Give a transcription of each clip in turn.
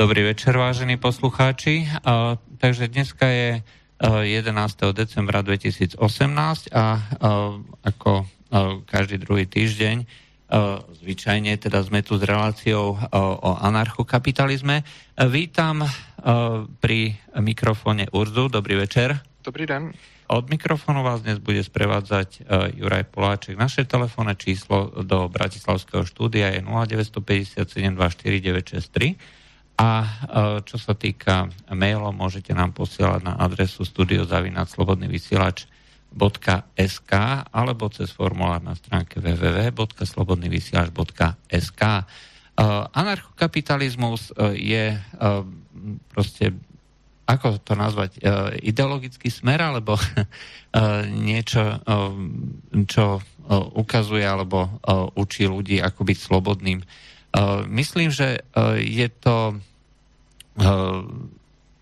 Dobrý večer, vážení poslucháči. Uh, takže dneska je uh, 11. decembra 2018 a uh, ako každý druhý týždeň zvyčajne teda sme tu s reláciou o anarchokapitalizme. Vítam pri mikrofóne Urzu. Dobrý večer. Dobrý den. Od mikrofónu vás dnes bude sprevádzať Juraj Poláček. Naše telefónne číslo do Bratislavského štúdia je 0957 24963 a e, čo sa týka mailov, môžete nám posielať na adresu studiozavinaclobodnyvysielač.sk alebo cez formulár na stránke www.slobodnyvysielač.sk e, Anarchokapitalizmus e, je proste ako to nazvať, ideologický smer, alebo niečo, čo ukazuje alebo učí ľudí, ako byť slobodným. Myslím, že je to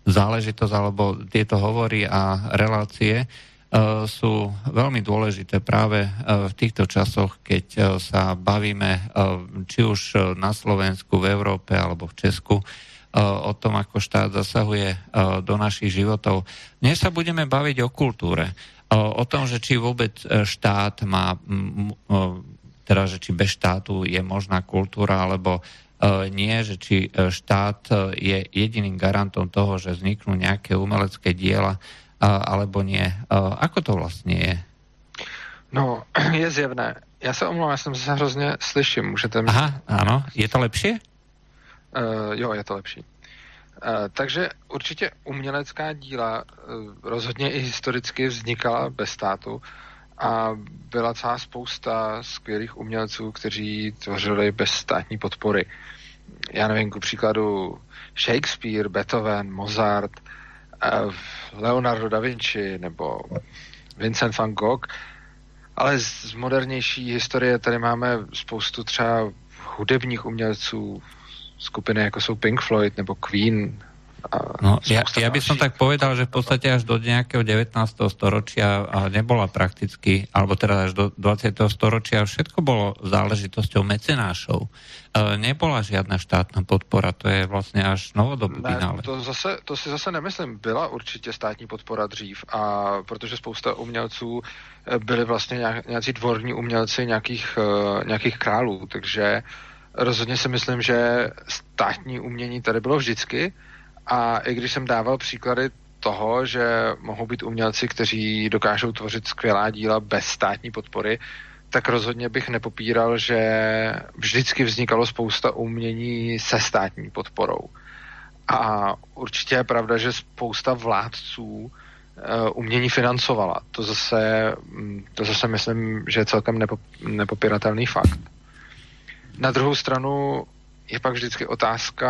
záležitosť alebo tieto hovory a relácie eh, sú veľmi dôležité práve eh, v týchto časoch, keď sa bavíme či už na Slovensku, v Európe alebo v Česku o tom, ako štát zasahuje do našich životov. Dnes sa budeme baviť o kultúre. O tom, že či vôbec štát má, teda, že či bez štátu je možná kultúra, alebo nie, že či e, štát e, je jediným garantom toho, že vzniknú nejaké umelecké diela, alebo nie. Ako to vlastně je? No, je zjevné. Já se omlouvám, já jsem se hrozně slyším. Můžete mi... Aha, ano. Je to lepší? Uh, jo, je to lepší. Uh, takže určitě umělecká díla uh, rozhodně i historicky vznikala bez státu a byla celá spousta skvělých umělců, kteří tvořili bez státní podpory. Já nevím, ku příkladu Shakespeare, Beethoven, Mozart, eh, Leonardo da Vinci nebo Vincent van Gogh, ale z modernější historie tady máme spoustu třeba hudebních umělců, skupiny jako jsou Pink Floyd nebo Queen, No, ja, ja by som tak povedal, že v podstate až do nejakého 19. storočia nebola prakticky, alebo teda až do 20. storočia všetko bolo záležitosťou mecenášov. E, nebola žiadna štátna podpora, to je vlastně až novodobý ne, to, zase, to si zase nemyslím, byla určitě státní podpora dřív, a protože spousta umělců e, byli vlastně nějací dvorní umělci nějakých, uh, nějakých králů, takže rozhodně si myslím, že státní umění tady bylo vždycky, a i když jsem dával příklady toho, že mohou být umělci, kteří dokážou tvořit skvělá díla bez státní podpory, tak rozhodně bych nepopíral, že vždycky vznikalo spousta umění se státní podporou. A určitě je pravda, že spousta vládců eh, umění financovala. To zase, mm, to zase myslím, že je celkem nepopiratelný fakt. Na druhou stranu je pak vždycky otázka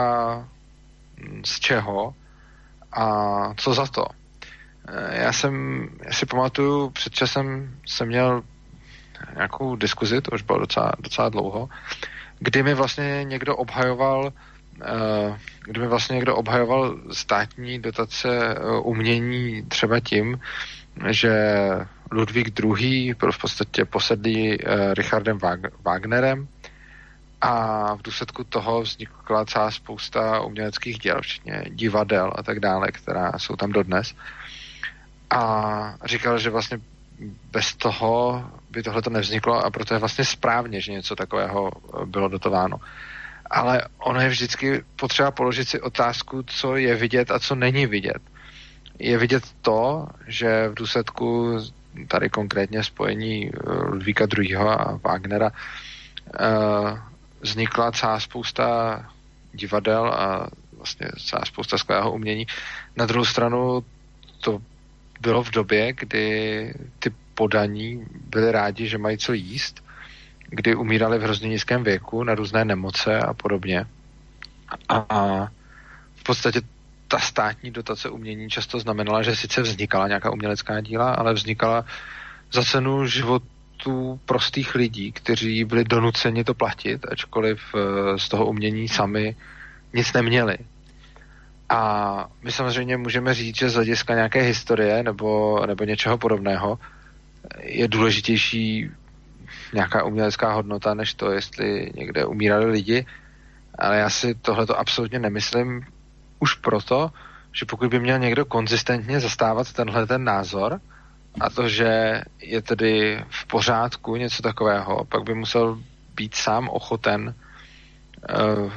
z čeho a co za to. Eh, já jsem, já si pamatuju, před časem jsem měl nějakou diskuzi, to už bylo docela, docela dlouho, kdy mi vlastně někdo obhajoval eh, kdy mi vlastně někdo obhajoval státní dotace eh, umění třeba tím, že Ludvík II. v podstatě posedlý Richardem Wagnerem a v důsledku toho vznikla celá spousta uměleckých děl, včetně divadel a tak dále, která jsou tam dodnes. A říkal, že vlastně bez toho by tohle to nevzniklo a proto je vlastně správně, že něco takového bylo dotováno. Ale ono je vždycky potřeba položit si otázku, co je vidět a co není vidět. Je vidět to, že v důsledku tady konkrétně spojení Ludvíka II. a Wagnera uh, vznikla celá spousta divadel a vlastně celá spousta skvělého umění. Na druhou stranu to bylo v době, kdy ty podaní byli rádi, že mají co jíst, kdy umírali v hrozně nízkém věku na různé nemoce a podobně. A v podstatě ta státní dotace umění často znamenala, že sice vznikala nějaká umělecká díla, ale vznikala za cenu život, tu prostých lidí, kteří byli donuceni to platit, ačkoliv eh, z toho umění sami nic neměli. A my samozřejmě můžeme říct, že z hlediska nějaké historie nebo, nebo něčeho podobného je důležitější nějaká umělecká hodnota, než to, jestli někde umírali lidi. Ale já si tohle to absolutně nemyslím. už proto, že pokud by měl někdo konzistentně zastávat tenhle ten názor, a to, že je tedy v pořádku něco takového, pak by musel být sám ochoten uh,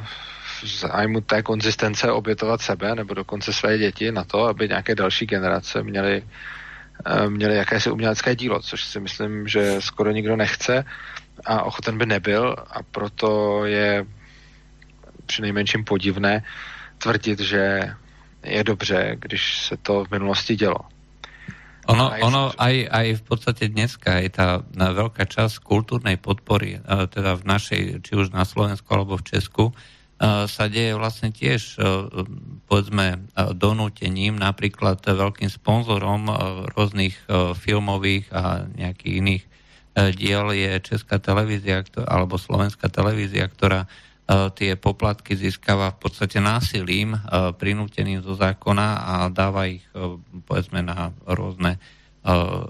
v zájmu té konzistence obětovat sebe nebo dokonce své děti na to, aby nějaké další generace měly, uh, měly jakési umělecké dílo, což si myslím, že skoro nikdo nechce a ochoten by nebyl a proto je při nejmenším podivné tvrdit, že je dobře, když se to v minulosti dělo. Ono, ono aj, aj v podstate dneska je tá veľká časť kultúrnej podpory, teda v našej, či už na Slovensku alebo v Česku, sa deje vlastne tiež, povedzme, donútením, napríklad veľkým sponzorom rôznych filmových a nejakých iných diel je Česká televízia alebo Slovenská televízia, ktorá tie poplatky získava v podstate násilím, prinúteným zo zákona a dáva ich povedzme na rôzne,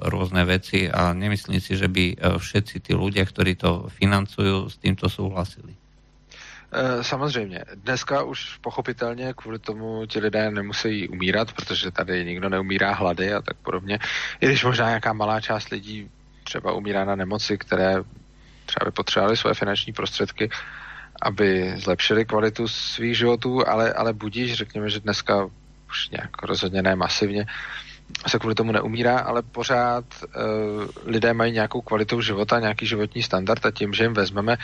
rôzne veci a nemyslím si, že by všetci tí ľudia, ktorí to financujú, s týmto súhlasili. Samozřejmě. Dneska už pochopitelně kvůli tomu ti lidé nemusí umírat, protože tady nikdo neumírá hlady a tak podobně. I když možná nějaká malá část lidí třeba umírá na nemoci, které třeba by potřebovali své finanční prostředky, aby zlepšili kvalitu svých životů, ale, ale budíš, řekněme, že dneska už nějak rozhodně ne masivně, se kvůli tomu neumírá, ale pořád uh, lidé mají nějakou kvalitu života, nějaký životní standard a tím, že jim vezmeme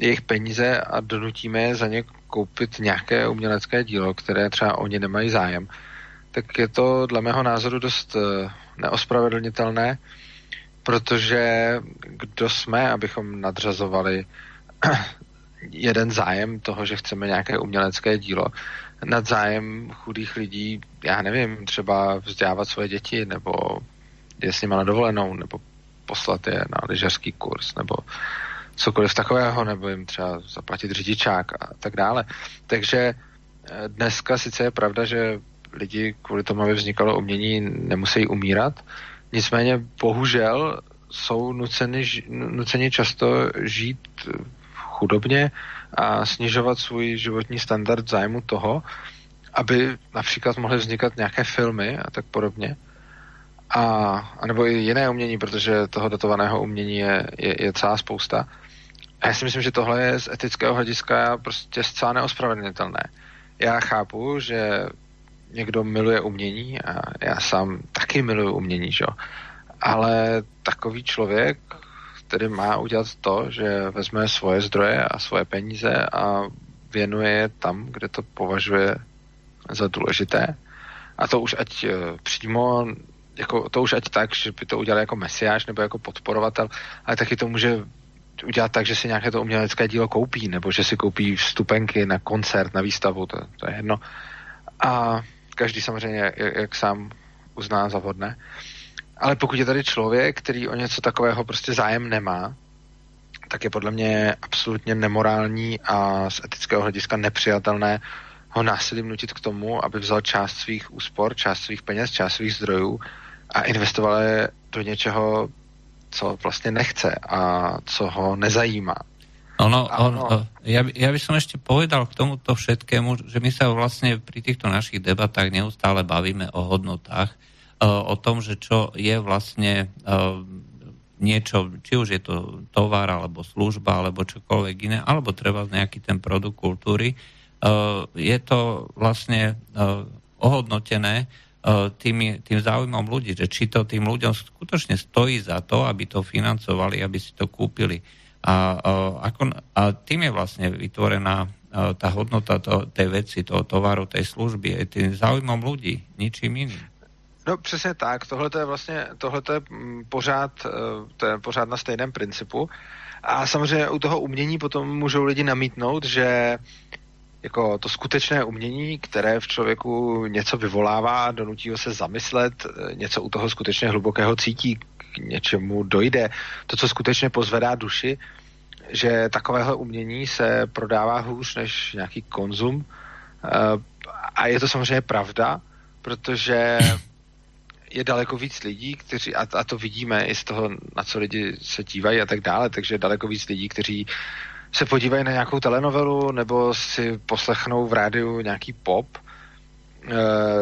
jejich peníze a donutíme je za ně koupit nějaké umělecké dílo, které třeba oni nemají zájem, tak je to dle mého názoru dost uh, neospravedlnitelné, protože kdo jsme, abychom nadřazovali jeden zájem toho, že chceme nějaké umělecké dílo nad zájem chudých lidí, já nevím, třeba vzdělávat svoje děti, nebo je s nimi na dovolenou, nebo poslat je na lyžařský kurz, nebo cokoliv takového, nebo jim třeba zaplatit řidičák a tak dále. Takže eh, dneska sice je pravda, že lidi kvůli tomu, aby vznikalo umění, nemusí umírat, nicméně bohužel jsou nuceni, nuceni často žít chudobně a snižovat svůj životní standard zájmu toho, aby například mohly vznikat nějaké filmy a tak podobně. A, a nebo i jiné umění, protože toho dotovaného umění je, je, je celá spousta. A já si myslím, že tohle je z etického hlediska prostě zcela neospravedlnitelné. Já chápu, že někdo miluje umění a já sám taky miluju umění, že? ale takový člověk tedy má udělat to, že vezme svoje zdroje a svoje peníze a věnuje je tam, kde to považuje za důležité. A to už ať eh, přímo, jako, to už ať tak, že by to udělal jako mesiáš nebo jako podporovatel, ale taky to může udělat tak, že si nějaké to umělecké dílo koupí, nebo že si koupí vstupenky na koncert, na výstavu, to, to je jedno. A každý samozřejmě, jak, jak sám uzná za vhodné. Ale pokud je tady člověk, který o něco takového prostě zájem nemá, tak je podle mě absolutně nemorální a z etického hlediska nepřijatelné ho násilím nutit k tomu, aby vzal část svých úspor, část svých peněz, část svých zdrojů a investoval je do něčeho, co vlastně nechce a co ho nezajímá. Ono, ono, ja, ja by som ešte povedal k tomuto všetkému, že my sa vlastne pri týchto našich debatách neustále bavíme o hodnotách, o tom, že čo je vlastne niečo, či už je to tovar, alebo služba, alebo čokoľvek iné, alebo treba nejaký ten produkt kultúry, je to vlastne ohodnotené tým, tým záujmom ľudí, že či to tým ľuďom skutočne stojí za to, aby to financovali, aby si to kúpili. A, ako, a tým je vlastne vytvorená tá hodnota to, tej veci, toho tovaru, tej služby, tým záujmom ľudí, ničím iným. No přesně tak, tohle je vlastně, tohle je mm, pořád, eh, to je pořád na stejném principu. A samozřejmě u toho umění potom můžou lidi namítnout, že jako to skutečné umění, které v člověku něco vyvolává, donutí ho se zamyslet, eh, něco u toho skutečně hlubokého cítí, k něčemu dojde, to, co skutečně pozvedá duši, že takovéhle umění se prodává hůř než nějaký konzum. Eh, a je to samozřejmě pravda, protože je daleko víc lidí, kteří, a, a to vidíme i z toho, na co lidi se dívají a tak dále, takže je daleko víc lidí, kteří se podívají na nějakou telenovelu nebo si poslechnou v rádiu nějaký pop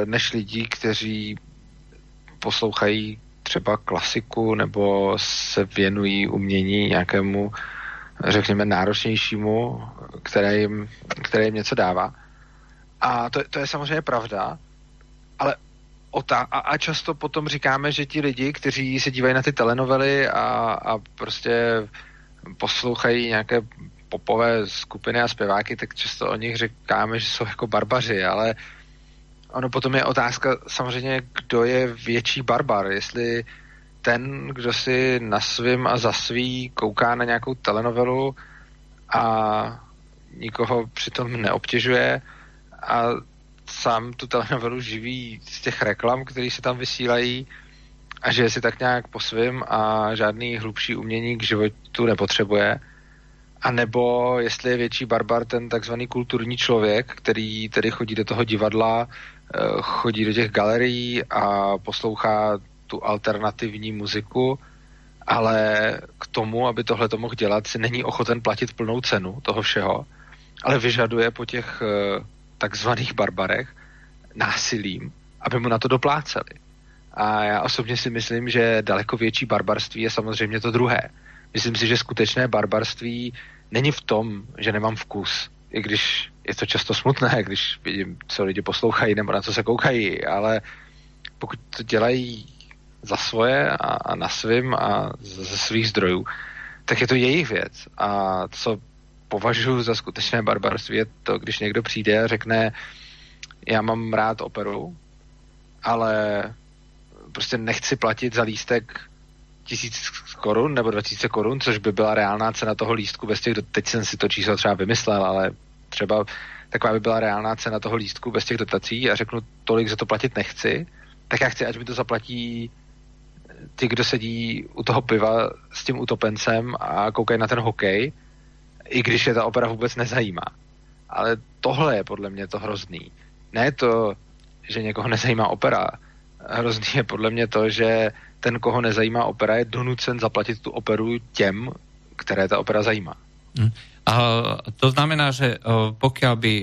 než lidí, kteří poslouchají třeba klasiku nebo se věnují umění nějakému, řekněme, náročnějšímu, které jim, které jim něco dává. A to, to je samozřejmě pravda, a, a často potom říkáme, že ti lidi, kteří se dívají na ty telenovely a, a prostě poslouchají nějaké popové skupiny a zpěváky, tak často o nich říkáme, že jsou jako barbaři, ale ono potom je otázka samozřejmě, kdo je větší barbar, jestli ten, kdo si na svým a za svý kouká na nějakou telenovelu a nikoho přitom neobtěžuje a sám tu telenovelu živí z těch reklam, které se tam vysílají a že si tak nějak po svým a žádný hlubší umění k životu nepotřebuje. A nebo jestli je větší barbar ten takzvaný kulturní člověk, který tedy chodí do toho divadla, eh, chodí do těch galerií a poslouchá tu alternativní muziku, ale k tomu, aby tohle to mohl dělat, si není ochoten platit plnou cenu toho všeho, ale vyžaduje po těch eh, takzvaných barbarech násilím, aby mu na to dopláceli. A já osobně si myslím, že daleko větší barbarství je samozřejmě to druhé. Myslím si, že skutečné barbarství není v tom, že nemám vkus, i když je to často smutné, když vidím, co lidi poslouchají nebo na co se koukají, ale pokud to dělají za svoje a, a na svým a ze svých zdrojů, tak je to jejich věc. A co považuji za skutečné barbarství, je to, když někdo přijde a řekne, já mám rád operu, ale prostě nechci platit za lístek tisíc korun nebo 2000 korun, což by byla reálná cena toho lístku bez těch, teď jsem si to číslo třeba vymyslel, ale třeba taková by byla reálná cena toho lístku bez těch dotací a řeknu tolik, že to platit nechci, tak já chci, ať mi to zaplatí ti, kdo sedí u toho piva s tím utopencem a koukají na ten hokej, i když je ta opera vůbec nezajímá. Ale tohle je podle mě to hrozný. Ne to, že někoho nezajímá opera. Hrozný je podle mě to, že ten, koho nezajímá opera, je donucen zaplatit tu operu těm, které ta opera zajímá. Hm. A to znamená, že pokiaľ by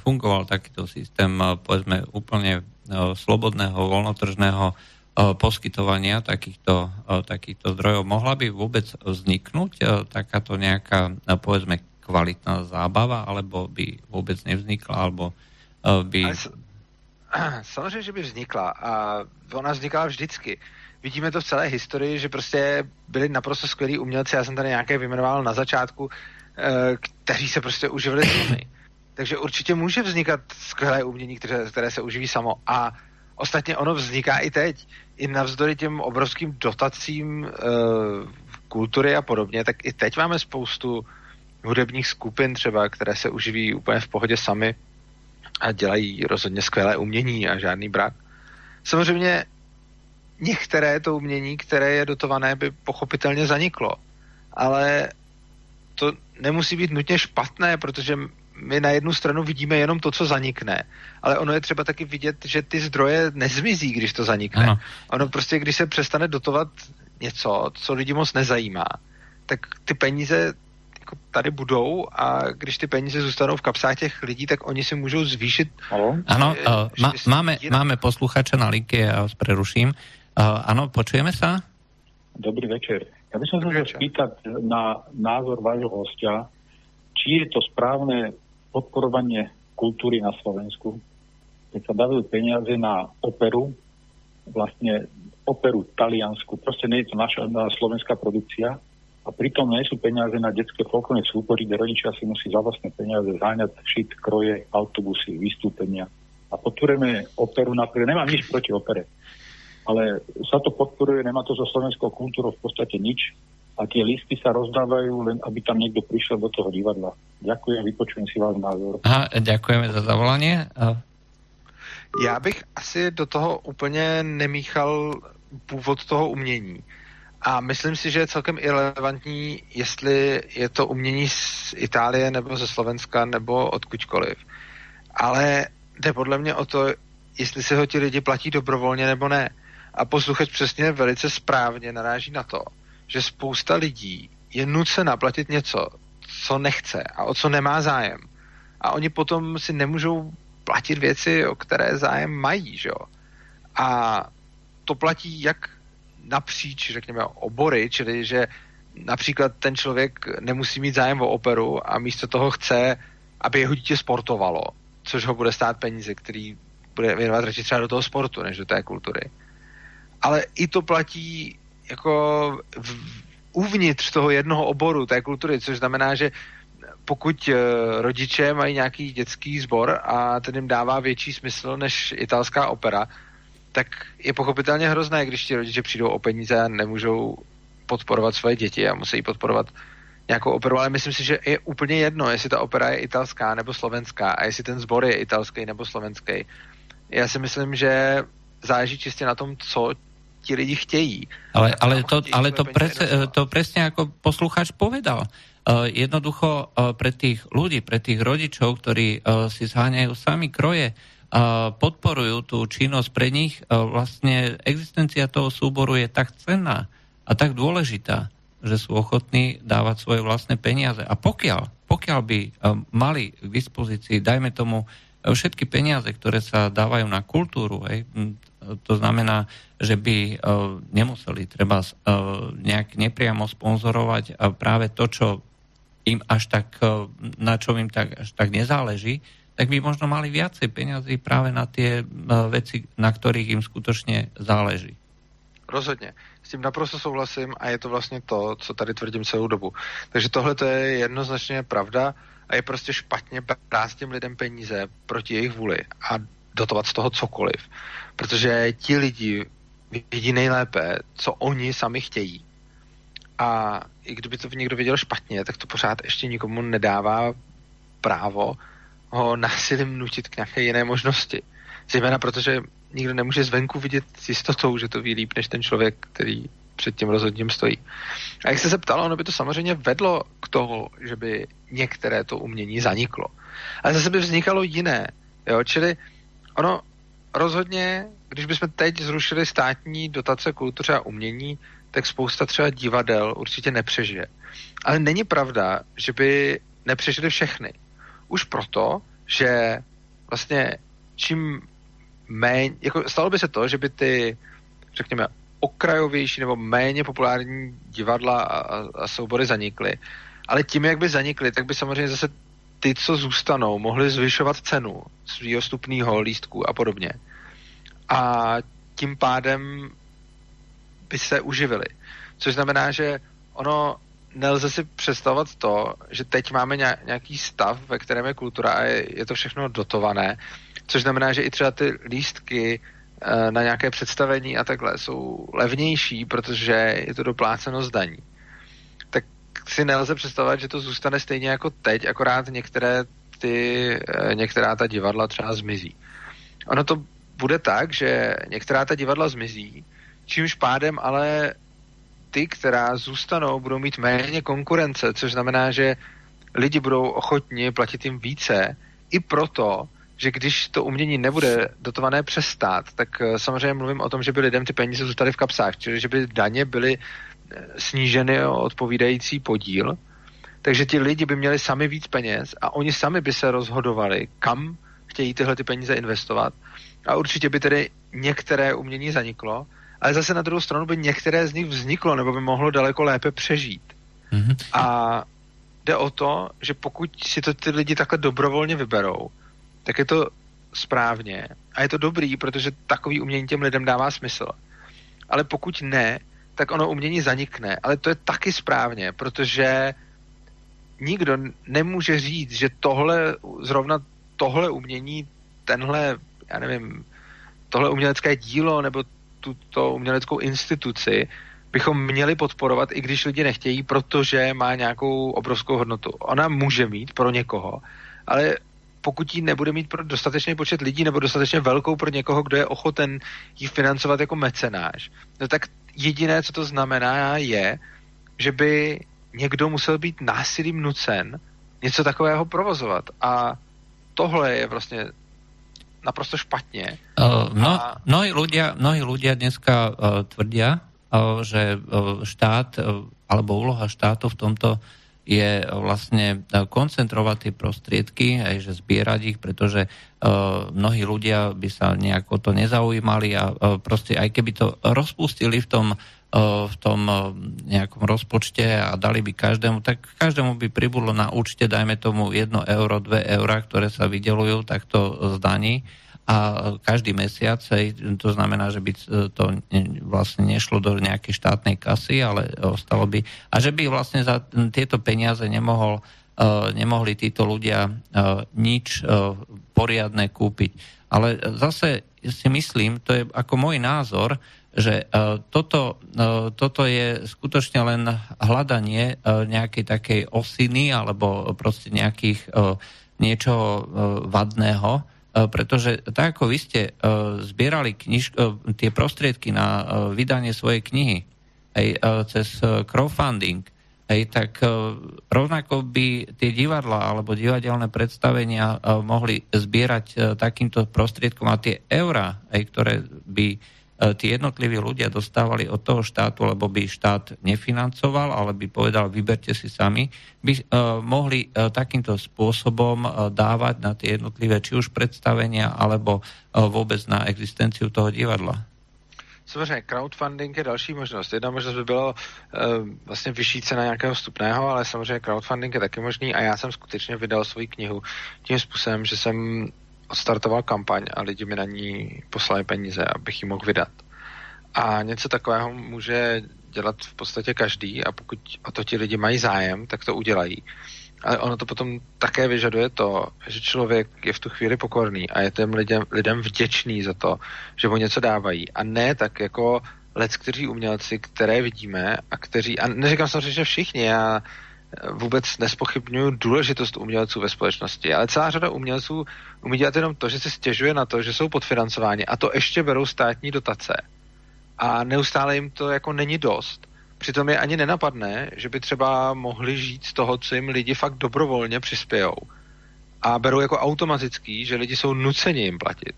fungoval takýto systém, povedzme, úplne slobodného, voľnotržného poskytovania takýchto, takýchto zdrojov. Mohla by vôbec vzniknúť takáto nejaká, povedzme, kvalitná zábava, alebo by vôbec nevznikla, alebo by... Samozřejmě, že by vznikla a ona vznikala vždycky. Vidíme to v celé historii, že prostě byli naprosto skvělí umělci, já jsem tady nějaké vyjmenoval na začátku, e, kteří se prostě uživili sami. Takže určitě může vznikat skvělé umění, které, které se uživí samo. A ostatně ono vzniká i teď i navzdory těm obrovským dotacím e, kultury a podobně, tak i teď máme spoustu hudebních skupin třeba, které se uživí úplně v pohodě sami a dělají rozhodně skvělé umění a žádný brak. Samozřejmě některé to umění, které je dotované, by pochopitelně zaniklo. Ale to nemusí být nutně špatné, protože my na jednu stranu vidíme jenom to, co zanikne, ale ono je třeba taky vidět, že ty zdroje nezmizí, když to zanikne. Ano. Ono prostě, když se přestane dotovat něco, co lidi moc nezajímá, tak ty peníze jako tady budou a když ty peníze zůstanou v kapsách těch lidí, tak oni si můžou zvýšit. Ano, ano uh, má, máme, máme posluchače na linke, já vás preruším. Uh, ano, počujeme se? Dobrý večer. Já bych se chcel spýtať na názor vášho hostia, či je to správné podporovanie kultúry na Slovensku, keď sa dávajú peniaze na operu, vlastne operu taliansku, proste nie je to naša na slovenská produkcia a pritom nie sú peniaze na detské folklórne súbory, kde rodičia si musí za vlastné peniaze záňať šit, kroje, autobusy, vystúpenia. A podporujeme operu, napríklad nemám nič proti opere, ale sa to podporuje, nemá to so slovenskou kultúrou v podstate nič, a tie listy sa rozdávajú len, aby tam niekto prišiel do toho divadla. Ďakujem, vypočujem si váš názor. Aha, ďakujeme za zavolanie. Já bych asi do toho úplně nemíchal původ toho umění. A myslím si, že je celkem irrelevantní, jestli je to umění z Itálie nebo ze Slovenska nebo odkudkoliv. Ale jde podle mě o to, jestli se ho ti lidi platí dobrovolně nebo ne. A posluchač přesně velice správně naráží na to, že spousta lidí je nucena platit něco, co nechce a o co nemá zájem. A oni potom si nemůžou platit věci, o které zájem mají, že jo. A to platí jak napříč, řekněme, obory, čili že například ten člověk nemusí mít zájem o operu a místo toho chce, aby jeho dítě sportovalo, což ho bude stát peníze, který bude věnovat radši třeba do toho sportu, než do té kultury. Ale i to platí jako v, uvnitř toho jednoho oboru té kultury, což znamená, že pokud uh, rodiče mají nějaký dětský sbor a ten jim dává větší smysl než italská opera, tak je pochopitelně hrozné, když ti rodiče přijdou o peníze a nemůžou podporovat svoje děti a musí podporovat nějakou operu, ale myslím si, že je úplně jedno, jestli ta opera je italská nebo slovenská a jestli ten sbor je italský nebo slovenský. Já si myslím, že záleží čistě na tom, co ti lidi chtějí. Ale, ale, to, ale to, presne, to presne ako poslucháč povedal. Uh, jednoducho uh, pre tých ľudí, pre tých rodičov, ktorí uh, si zháňajú sami kroje, podporujú tú činnosť pre nich, vlastne existencia toho súboru je tak cenná a tak dôležitá, že sú ochotní dávať svoje vlastné peniaze. A pokiaľ, pokiaľ by mali k dispozícii, dajme tomu, všetky peniaze, ktoré sa dávajú na kultúru, hej, to znamená, že by uh, nemuseli treba uh, nejak nepriamo sponzorovať uh, práve to, čo im až tak, na čo im tak, až tak nezáleží, tak by možno mali viacej peniazy práve na tie veci, na ktorých im skutočne záleží. Rozhodně. S tím naprosto souhlasím a je to vlastně to, co tady tvrdím celou dobu. Takže tohle to je jednoznačně pravda a je prostě špatně brát těm lidem peníze proti jejich vůli a dotovat z toho cokoliv. Protože ti lidi vidí nejlépe, co oni sami chtějí. A i kdyby to někdo viděl špatně, tak to pořád ještě nikomu nedává právo ho násilím nutit k nějaké jiné možnosti. Zejména protože nikdo nemůže zvenku vidět s jistotou, že to ví líp než ten člověk, který před tím rozhodním stojí. A jak jste se ptal, ono by to samozřejmě vedlo k tomu, že by některé to umění zaniklo. Ale zase by vznikalo jiné. Jo? Čili ono rozhodně, když bychom teď zrušili státní dotace kultuře a umění, tak spousta třeba divadel určitě nepřežije. Ale není pravda, že by nepřežili všechny. Už proto, že vlastně čím méně, jako stalo by se to, že by ty, řekněme, okrajovější nebo méně populární divadla a, a soubory zanikly. Ale tím, jak by zanikly, tak by samozřejmě zase ty, co zůstanou, mohli zvyšovat cenu svého stupného lístku a podobně. A tím pádem by se uživili. Což znamená, že ono nelze si představovat to, že teď máme nějaký stav, ve kterém je kultura a je, to všechno dotované, což znamená, že i třeba ty lístky eh, na nějaké představení a takhle jsou levnější, protože je to dopláceno z daní. Si nelze představovat, že to zůstane stejně jako teď, akorát některé ty, eh, některá ta divadla třeba zmizí. Ono to bude tak, že některá ta divadla zmizí, čímž pádem ale ty, která zůstanou, budou mít méně konkurence, což znamená, že lidi budou ochotni platit jim více, i proto, že když to umění nebude dotované přes stát, tak eh, samozřejmě mluvím o tom, že by lidem ty peníze zůstaly v kapsách, čili že by daně byly sníženy o odpovídající podíl, takže ti lidi by měli sami víc peněz a oni sami by se rozhodovali, kam chtějí tyhle ty peníze investovat. A určitě by tedy některé umění zaniklo, ale zase na druhou stranu by některé z nich vzniklo nebo by mohlo daleko lépe přežít. Mm-hmm. A jde o to, že pokud si to ty lidi takhle dobrovolně vyberou, tak je to správně a je to dobrý, protože takový umění těm lidem dává smysl. Ale pokud ne, tak ono umění zanikne. Ale to je taky správně, protože nikdo nemůže říct, že tohle, zrovna tohle umění, tenhle, já nevím, tohle umělecké dílo nebo tuto uměleckou instituci bychom měli podporovat, i když lidi nechtějí, protože má nějakou obrovskou hodnotu. Ona může mít pro někoho, ale pokud ji nebude mít pro dostatečný počet lidí nebo dostatečně velkou pro někoho, kdo je ochoten ji financovat jako mecenáš, no tak jediné, co to znamená, je, že by někdo musel být násilím nucen něco takového provozovat. A tohle je vlastně naprosto špatně. Uh, no, a... mnohí, ľudia, mnohí ľudia dneska uh, tvrdia, uh, že uh, štát uh, alebo úloha štátu v tomto je vlastne koncentrovať tie prostriedky, aj že zbierať ich, pretože mnohí ľudia by sa nejako to nezaujímali a proste aj keby to rozpustili v tom v tom nejakom rozpočte a dali by každému, tak každému by pribudlo na účte, dajme tomu 1 euro, 2 eurá, ktoré sa vydelujú takto z daní a každý mesiac, to znamená, že by to vlastne nešlo do nejakej štátnej kasy, ale ostalo by, a že by vlastne za tieto peniaze nemohol, nemohli títo ľudia nič poriadne kúpiť. Ale zase si myslím, to je ako môj názor, že toto, toto je skutočne len hľadanie nejakej takej osiny alebo proste nejakých niečo vadného, E, pretože tak ako vy ste e, zbierali kniž, e, tie prostriedky na vydanie svojej knihy aj cez crowdfunding, aj tak rovnako by tie divadla alebo divadelné predstavenia mohli zbierať takýmto prostriedkom a tie eurá, aj ktoré by tí jednotliví ľudia dostávali od toho štátu, lebo by štát nefinancoval, ale by povedal, vyberte si sami, by uh, mohli uh, takýmto spôsobom dávať na tie jednotlivé či už predstavenia, alebo vôbec na existenciu toho divadla. Samozřejmě, crowdfunding je další možnost. Jedna možnost by bylo uh, vlastně vyšší cena nějakého vstupného, ale samozřejmě crowdfunding je taky možný a já jsem skutečně vydal svoji knihu tím způsobem, že jsem odstartoval kampaň a lidi mi na ní poslali peníze, abych ji mohl vydat. A něco takového může dělat v podstatě každý a pokud o to ti lidi mají zájem, tak to udělají. Ale ono to potom také vyžaduje to, že člověk je v tu chvíli pokorný a je těm lidem, lidem vděčný za to, že mu něco dávají. A ne tak jako lec, kteří umělci, které vidíme a kteří, a neříkám samozřejmě, že všichni, já vůbec nespochybnuju důležitost umělců ve společnosti, ale celá řada umělců umí dělat jenom to, že se stěžuje na to, že jsou podfinancováni a to ještě berou státní dotace. A neustále jim to jako není dost. Přitom je ani nenapadne, že by třeba mohli žít z toho, co jim lidi fakt dobrovolně přispějou. A berou jako automatický, že lidi jsou nuceni jim platit.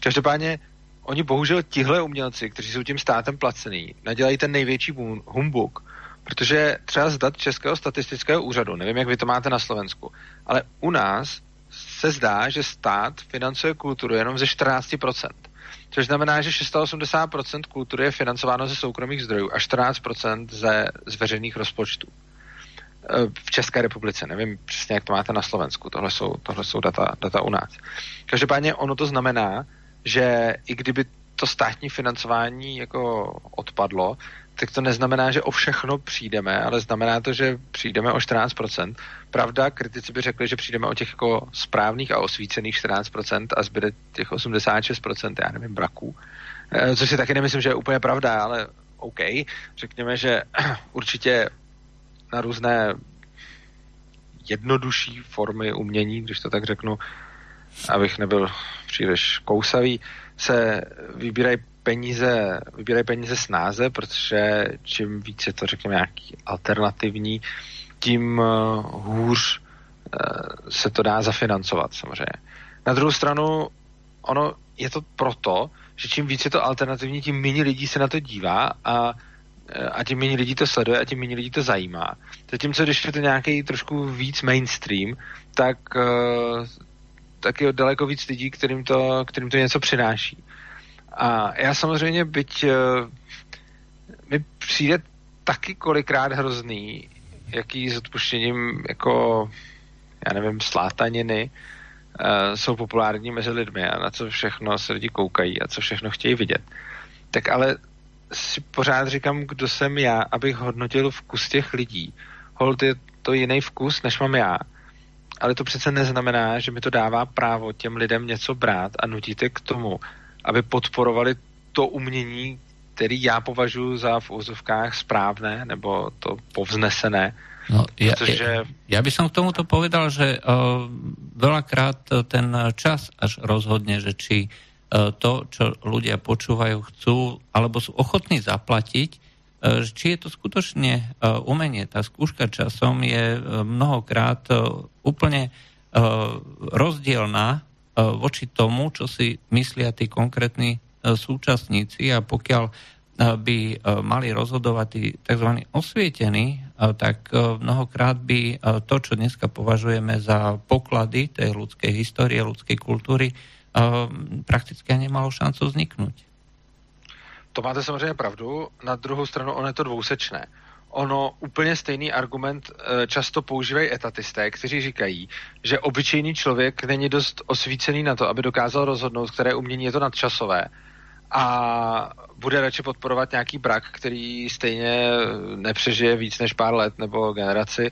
Každopádně oni bohužel tihle umělci, kteří jsou tím státem placený, nadělají ten největší humbuk, Protože třeba z dat Českého statistického úřadu, nevím, jak vy to máte na Slovensku, ale u nás se zdá, že stát financuje kulturu jenom ze 14%. Což znamená, že 680% kultury je financováno ze soukromých zdrojů a 14% ze, z veřejných rozpočtů. E, v České republice, nevím přesně, jak to máte na Slovensku, tohle jsou, tohle jsou data, data u nás. Každopádně ono to znamená, že i kdyby to státní financování jako odpadlo, tak to neznamená, že o všechno přijdeme, ale znamená to, že přijdeme o 14%. Pravda, kritici by řekli, že přijdeme o těch jako správných a osvícených 14% a zbyde těch 86%, já nevím, braků. Eh, což si taky nemyslím, že je úplně pravda, ale OK. Řekněme, že určitě na různé jednodušší formy umění, když to tak řeknu, abych nebyl příliš kousavý, se vybírají peníze, vybírají peníze snáze, protože čím víc je to, řekněme, nějaký alternativní, tím uh, hůř uh, se to dá zafinancovat samozřejmě. Na druhou stranu, ono je to proto, že čím víc je to alternativní, tím méně lidí se na to dívá a eh, a tím méně lidí to sleduje a tím méně lidí to zajímá. Zatímco, když je to nějaký trošku víc mainstream, tak, tak je daleko víc lidí, kterým to, kterým to něco přináší. A já samozřejmě, byť uh, mi přijde taky kolikrát hrozný, jaký s odpuštěním jako, já nevím, slátaniny uh, jsou populární mezi lidmi a na co všechno se lidi koukají a co všechno chtějí vidět. Tak ale si pořád říkám, kdo jsem já, abych hodnotil vkus těch lidí. Hold je to jiný vkus, než mám já. Ale to přece neznamená, že mi to dává právo těm lidem něco brát a nutíte k tomu, aby podporovali to umění, který já považuji za v úzovkách správné nebo to povznesené. No, ja, protože... ja, ja by som k tomuto povedal, že uh, veľakrát ten čas až rozhodne, že či uh, to, čo ľudia počúvajú, chcú alebo sú ochotní zaplatiť, či je to skutočne uh, umenie. Tá skúška časom je uh, mnohokrát úplne rozdielná voči tomu, čo si myslia tí konkrétni súčasníci a pokiaľ by mali rozhodovať tí tzv. osvietení, tak mnohokrát by to, čo dneska považujeme za poklady tej ľudskej histórie, ľudskej kultúry, prakticky nemalo šancu vzniknúť. To máte samozřejmě pravdu, na druhou stranu ono je to dvousečné. Ono úplně stejný argument e, často používají etatisté, kteří říkají, že obyčejný člověk není dost osvícený na to, aby dokázal rozhodnout, které umění je to nadčasové a bude radši podporovat nějaký brak, který stejně nepřežije víc než pár let nebo generaci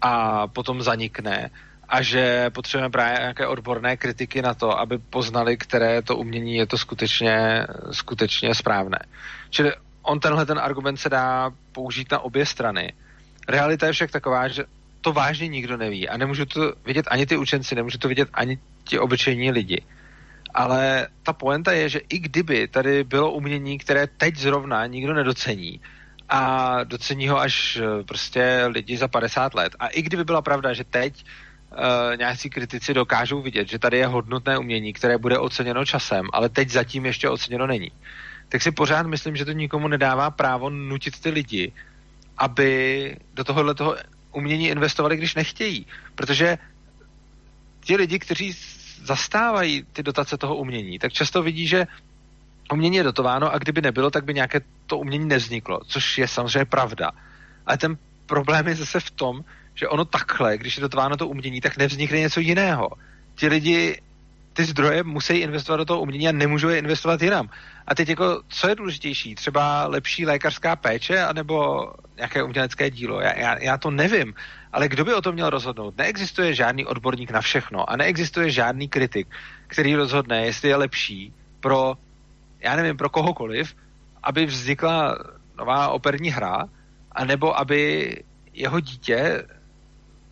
a potom zanikne a že potřebujeme právě nějaké odborné kritiky na to, aby poznali, které to umění je to skutečně, skutečně správné. Čili on tenhle ten argument se dá použít na obě strany. Realita je však taková, že to vážně nikdo neví a nemůžu to vidět ani ty učenci, nemůžu to vidět ani ti obyčejní lidi. Ale ta poenta je, že i kdyby tady bylo umění, které teď zrovna nikdo nedocení, a docení ho až eh, prostě lidi za 50 let. A i kdyby byla pravda, že teď uh, nějací kritici dokážou vidět, že tady je hodnotné umění, které bude oceněno časem, ale teď zatím ještě oceněno není, tak si pořád myslím, že to nikomu nedává právo nutit ty lidi, aby do tohohle toho umění investovali, když nechtějí. Protože ti lidi, kteří zastávají ty dotace toho umění, tak často vidí, že umění je dotováno a kdyby nebylo, tak by nějaké to umění nevzniklo, což je samozřejmě pravda. Ale ten problém je zase v tom, že ono takhle, když je dotováno to umění, tak nevznikne něco jiného. Ti lidi ty zdroje musí investovat do toho umění a nemůžou je investovat jinam. A teď jako, co je důležitější? Třeba lepší lékařská péče anebo nějaké umělecké dílo? Já, já, já to nevím. Ale kdo by o tom měl rozhodnout? Neexistuje žádný odborník na všechno a neexistuje žádný kritik, který rozhodne, jestli je lepší pro, já nevím, pro kohokoliv, aby vznikla nová operní hra, anebo aby jeho dítě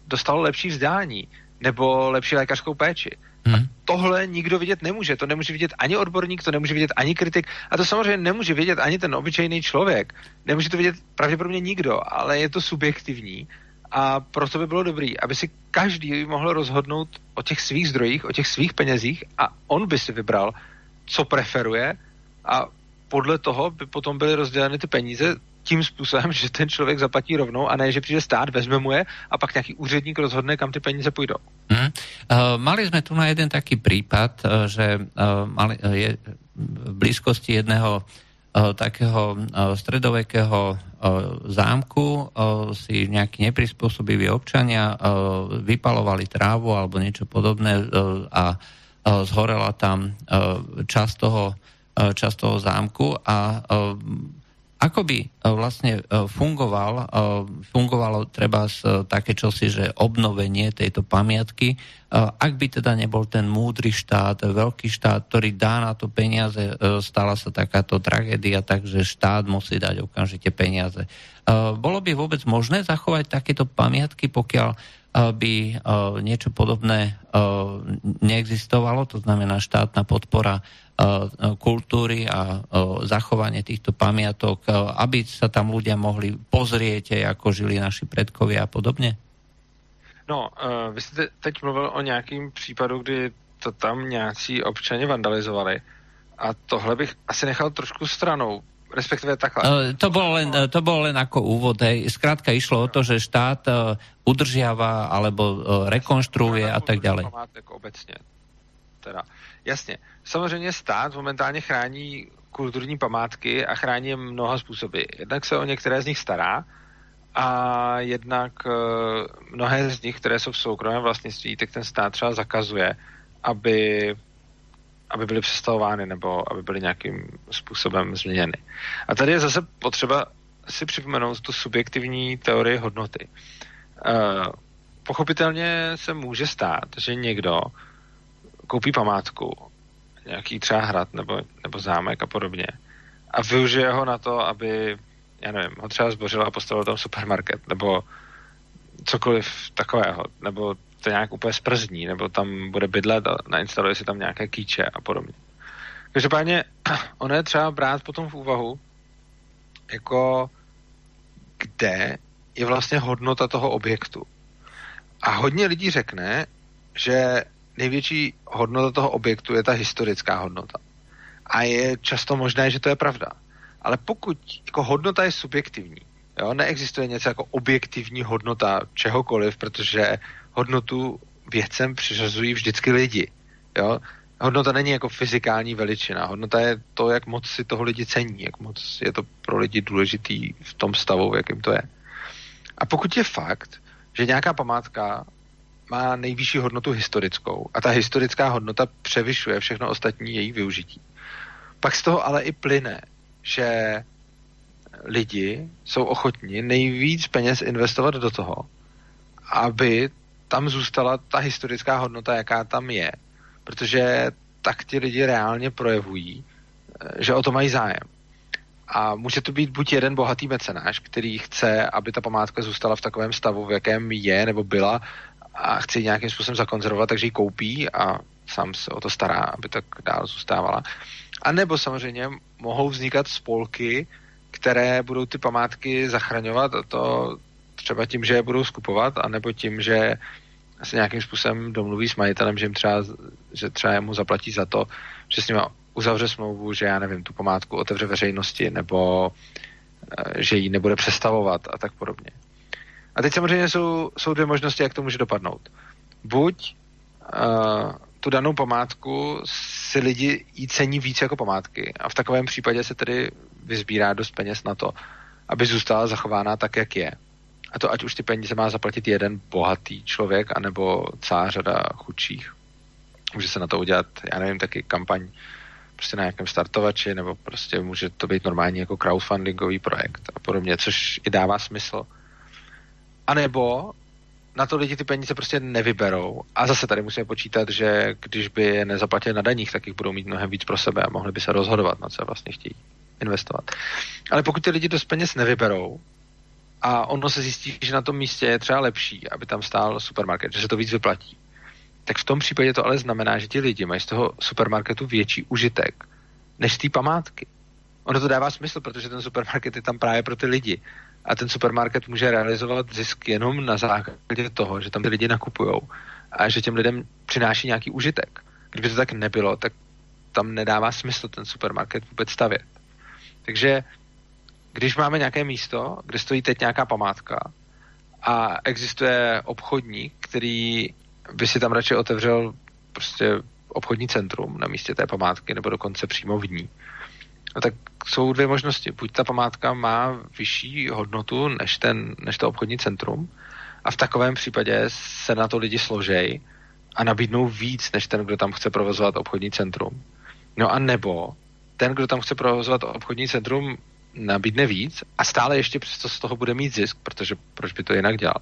dostalo lepší vzdání nebo lepší lékařskou péči. Hmm. A tohle nikdo vidět nemůže. To nemůže vidět ani odborník, to nemůže vidět ani kritik a to samozřejmě nemůže vidět ani ten obyčejný člověk. Nemůže to vidět pravděpodobně nikdo, ale je to subjektivní a proto by bylo dobrý, aby si každý mohl rozhodnout o těch svých zdrojích, o těch svých penězích a on by si vybral, co preferuje a podle toho by potom byly rozděleny ty peníze tím způsobem, že ten člověk zaplatí rovnou a ne, že přijde stát, vezme mu je a pak nějaký úředník rozhodne, kam ty peníze půjdou. Mm. Uh, mali jsme tu na jeden taký případ, uh, že uh, mali, je v blízkosti jedného uh, takého uh, stredovekého uh, zámku si nejakí neprispôsobiví občania vypalovali trávu alebo niečo podobné a zhorela tam časť toho, časť toho zámku a ako by e, vlastne e, fungoval, e, fungovalo treba také čosi, že obnovenie tejto pamiatky, ak by teda nebol ten múdry štát, veľký štát, ktorý dá na to peniaze, stala sa takáto tragédia, takže štát musí dať okamžite peniaze. Bolo by vôbec možné zachovať takéto pamiatky, pokiaľ by niečo podobné neexistovalo, to znamená štátna podpora kultúry a zachovanie týchto pamiatok, aby sa tam ľudia mohli pozrieť, ako žili naši predkovia a podobně? No, vy jste teď mluvil o nějakým případu, kdy to tam nějací občani vandalizovali a tohle bych asi nechal trošku stranou, respektive takhle. To bolo len, to bolo len ako úvod. Hej. Skrátka išlo o to, že štát udržiava alebo rekonštruuje a tak ďalej. obecně. Teda. Jasně. Samozřejmě stát momentálně chrání kulturní památky a chrání je mnoha způsoby. Jednak se o některé z nich stará a jednak uh, mnohé z nich, které jsou v soukromém vlastnictví, tak ten stát třeba zakazuje, aby, aby byly přestavovány nebo aby byly nějakým způsobem změněny. A tady je zase potřeba si připomenout tu subjektivní teorii hodnoty. Uh, pochopitelně se může stát, že někdo koupí památku, nějaký třeba hrad nebo, nebo zámek a podobně a využije ho na to, aby, já nevím, ho třeba zbořil a postavil tam supermarket nebo cokoliv takového, nebo to nějak úplně sprzní, nebo tam bude bydlet a nainstaluje si tam nějaké kýče a podobně. Každopádně ono je třeba brát potom v úvahu, jako kde je vlastně hodnota toho objektu. A hodně lidí řekne, že největší hodnota toho objektu je ta historická hodnota. A je často možné, že to je pravda. Ale pokud jako hodnota je subjektivní, jo, neexistuje něco jako objektivní hodnota čehokoliv, protože hodnotu věcem přiřazují vždycky lidi. Jo? Hodnota není jako fyzikální veličina. Hodnota je to, jak moc si toho lidi cení, jak moc je to pro lidi důležitý v tom stavu, v jakém to je. A pokud je fakt, že nějaká památka má nejvyšší hodnotu historickou a ta historická hodnota převyšuje všechno ostatní její využití, pak z toho ale i plyne, že lidi jsou ochotní nejvíc peněz investovat do toho, aby tam zůstala ta historická hodnota, jaká tam je. Protože tak ti lidi reálně projevují, že o to mají zájem. A může to být buď jeden bohatý mecenáš, který chce, aby ta památka zůstala v takovém stavu, v jakém je nebo byla a chce ji nějakým způsobem zakonzervovat, takže ji koupí a sám se o to stará, aby tak dál zůstávala. A nebo samozřejmě mohou vznikat spolky, které budou ty památky zachraňovat a to třeba tím, že je budou skupovat, anebo tím, že se nějakým způsobem domluví s majitelem, že jim třeba, že třeba mu zaplatí za to, že s ním uzavře smlouvu, že já nevím, tu památku otevře veřejnosti, nebo eh, že ji nebude přestavovat a tak podobně. A teď samozřejmě jsou, jsou dvě možnosti, jak to může dopadnout. Buď uh, tu danou památku si lidi jí cení víc jako památky a v takovém případě se tedy vyzbírá dost peněz na to, aby zůstala zachována tak, jak je. A to ať už ty peníze má zaplatit jeden bohatý člověk, anebo celá řada chudších. Může se na to udělat, já nevím, taky kampaň prostě na nějakém startovači, nebo prostě může to být normální jako crowdfundingový projekt a podobně, což i dává smysl. A nebo na to lidi ty peníze prostě nevyberou. A zase tady musíme počítat, že když by je nezaplatili na daních, tak jich budou mít mnohem víc pro sebe a mohli by se rozhodovat, na co vlastně chtějí investovat. Ale pokud ty lidi dost peněz nevyberou, a ono se zjistí, že na tom místě je třeba lepší, aby tam stál supermarket, že se to víc vyplatí. Tak v tom případě to ale znamená, že ti lidi mají z toho supermarketu větší užitek než z té památky. Ono to dává smysl, protože ten supermarket je tam právě pro ty lidi. A ten supermarket může realizovat zisk jenom na základě toho, že tam ty lidi nakupují a že těm lidem přináší nějaký užitek. Kdyby to tak nebylo, tak tam nedává smysl ten supermarket vůbec stavět. Takže když máme nějaké místo, kde stojí teď nějaká památka a existuje obchodník, který by si tam radši otevřel prostě obchodní centrum na místě té památky nebo dokonce přímo v ní, no tak jsou dvě možnosti. Buď ta památka má vyšší hodnotu než, ten, než to obchodní centrum a v takovém případě se na to lidi složej a nabídnou víc, než ten, kdo tam chce provozovat obchodní centrum. No a nebo ten, kdo tam chce provozovat obchodní centrum, nabídne víc a stále ještě přesto z toho bude mít zisk, protože proč by to jinak dělal.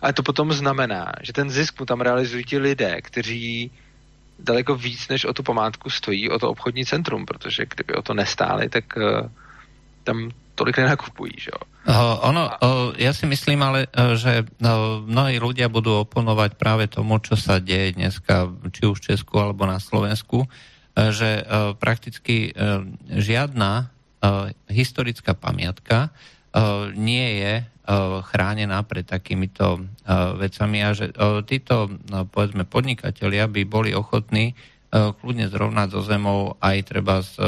Ale to potom znamená, že ten zisk mu tam realizují ti lidé, kteří daleko víc než o tu památku stojí o to obchodní centrum, protože kdyby o to nestáli, tak uh, tam tolik nenakupují. Že? Uh, ono, uh, ja si myslím ale, uh, že uh, mnohí ľudia budú oponovať práve tomu, čo sa deje dneska, či už v Česku alebo na Slovensku, uh, že uh, prakticky uh, žiadna uh, historická pamiatka uh, nie je uh, chránená pred takýmito uh, vecami a že títo, uh, povedzme, podnikatelia by boli ochotní kľudne zrovnať so zemou, aj treba z,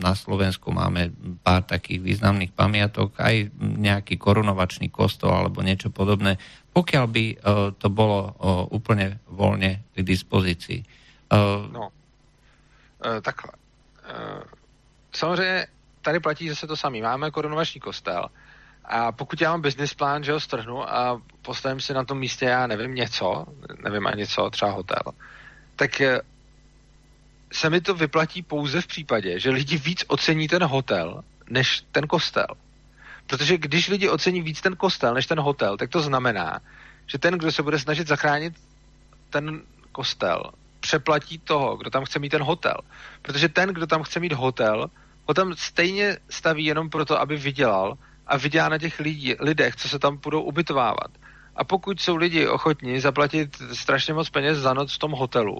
na Slovensku máme pár takých významných pamiatok, aj nejaký korunovačný kostol alebo niečo podobné, pokiaľ by to bolo úplne voľne k dispozícii. No, takhle. Samozřejmě tady platí zase to samé. Máme korunovační kostel a pokud já mám business plán, že ho strhnu a postavím si na tom místě, já nevím, něco, nevím ani co, třeba hotel, tak eh, se mi to vyplatí pouze v případě, že lidi víc ocení ten hotel, než ten kostel. Protože když lidi ocení víc ten kostel, než ten hotel, tak to znamená, že ten, kdo se bude snažit zachránit ten kostel, přeplatí toho, kdo tam chce mít ten hotel. Protože ten, kdo tam chce mít hotel, ho tam stejně staví jenom proto, aby vydělal a vydělá na těch lidí, lidech, co se tam budou ubytovávat. A pokud jsou lidi ochotní zaplatit strašně moc peněz za noc v tom hotelu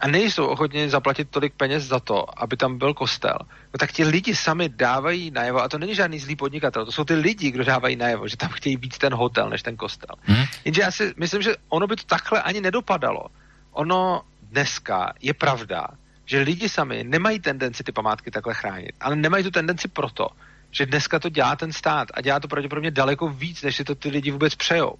a nejsou ochotní zaplatit tolik peněz za to, aby tam byl kostel, no tak ti lidi sami dávají najevo, a to není žádný zlý podnikatel, to jsou ty lidi, kdo dávají najevo, že tam chtějí víc ten hotel než ten kostel. Hmm. Jenže já si myslím, že ono by to takhle ani nedopadalo. Ono dneska je pravda, že lidi sami nemají tendenci ty památky takhle chránit, ale nemají tu tendenci proto, že dneska to dělá ten stát a dělá to pravděpodobně daleko víc, než si to ty lidi vůbec přejou.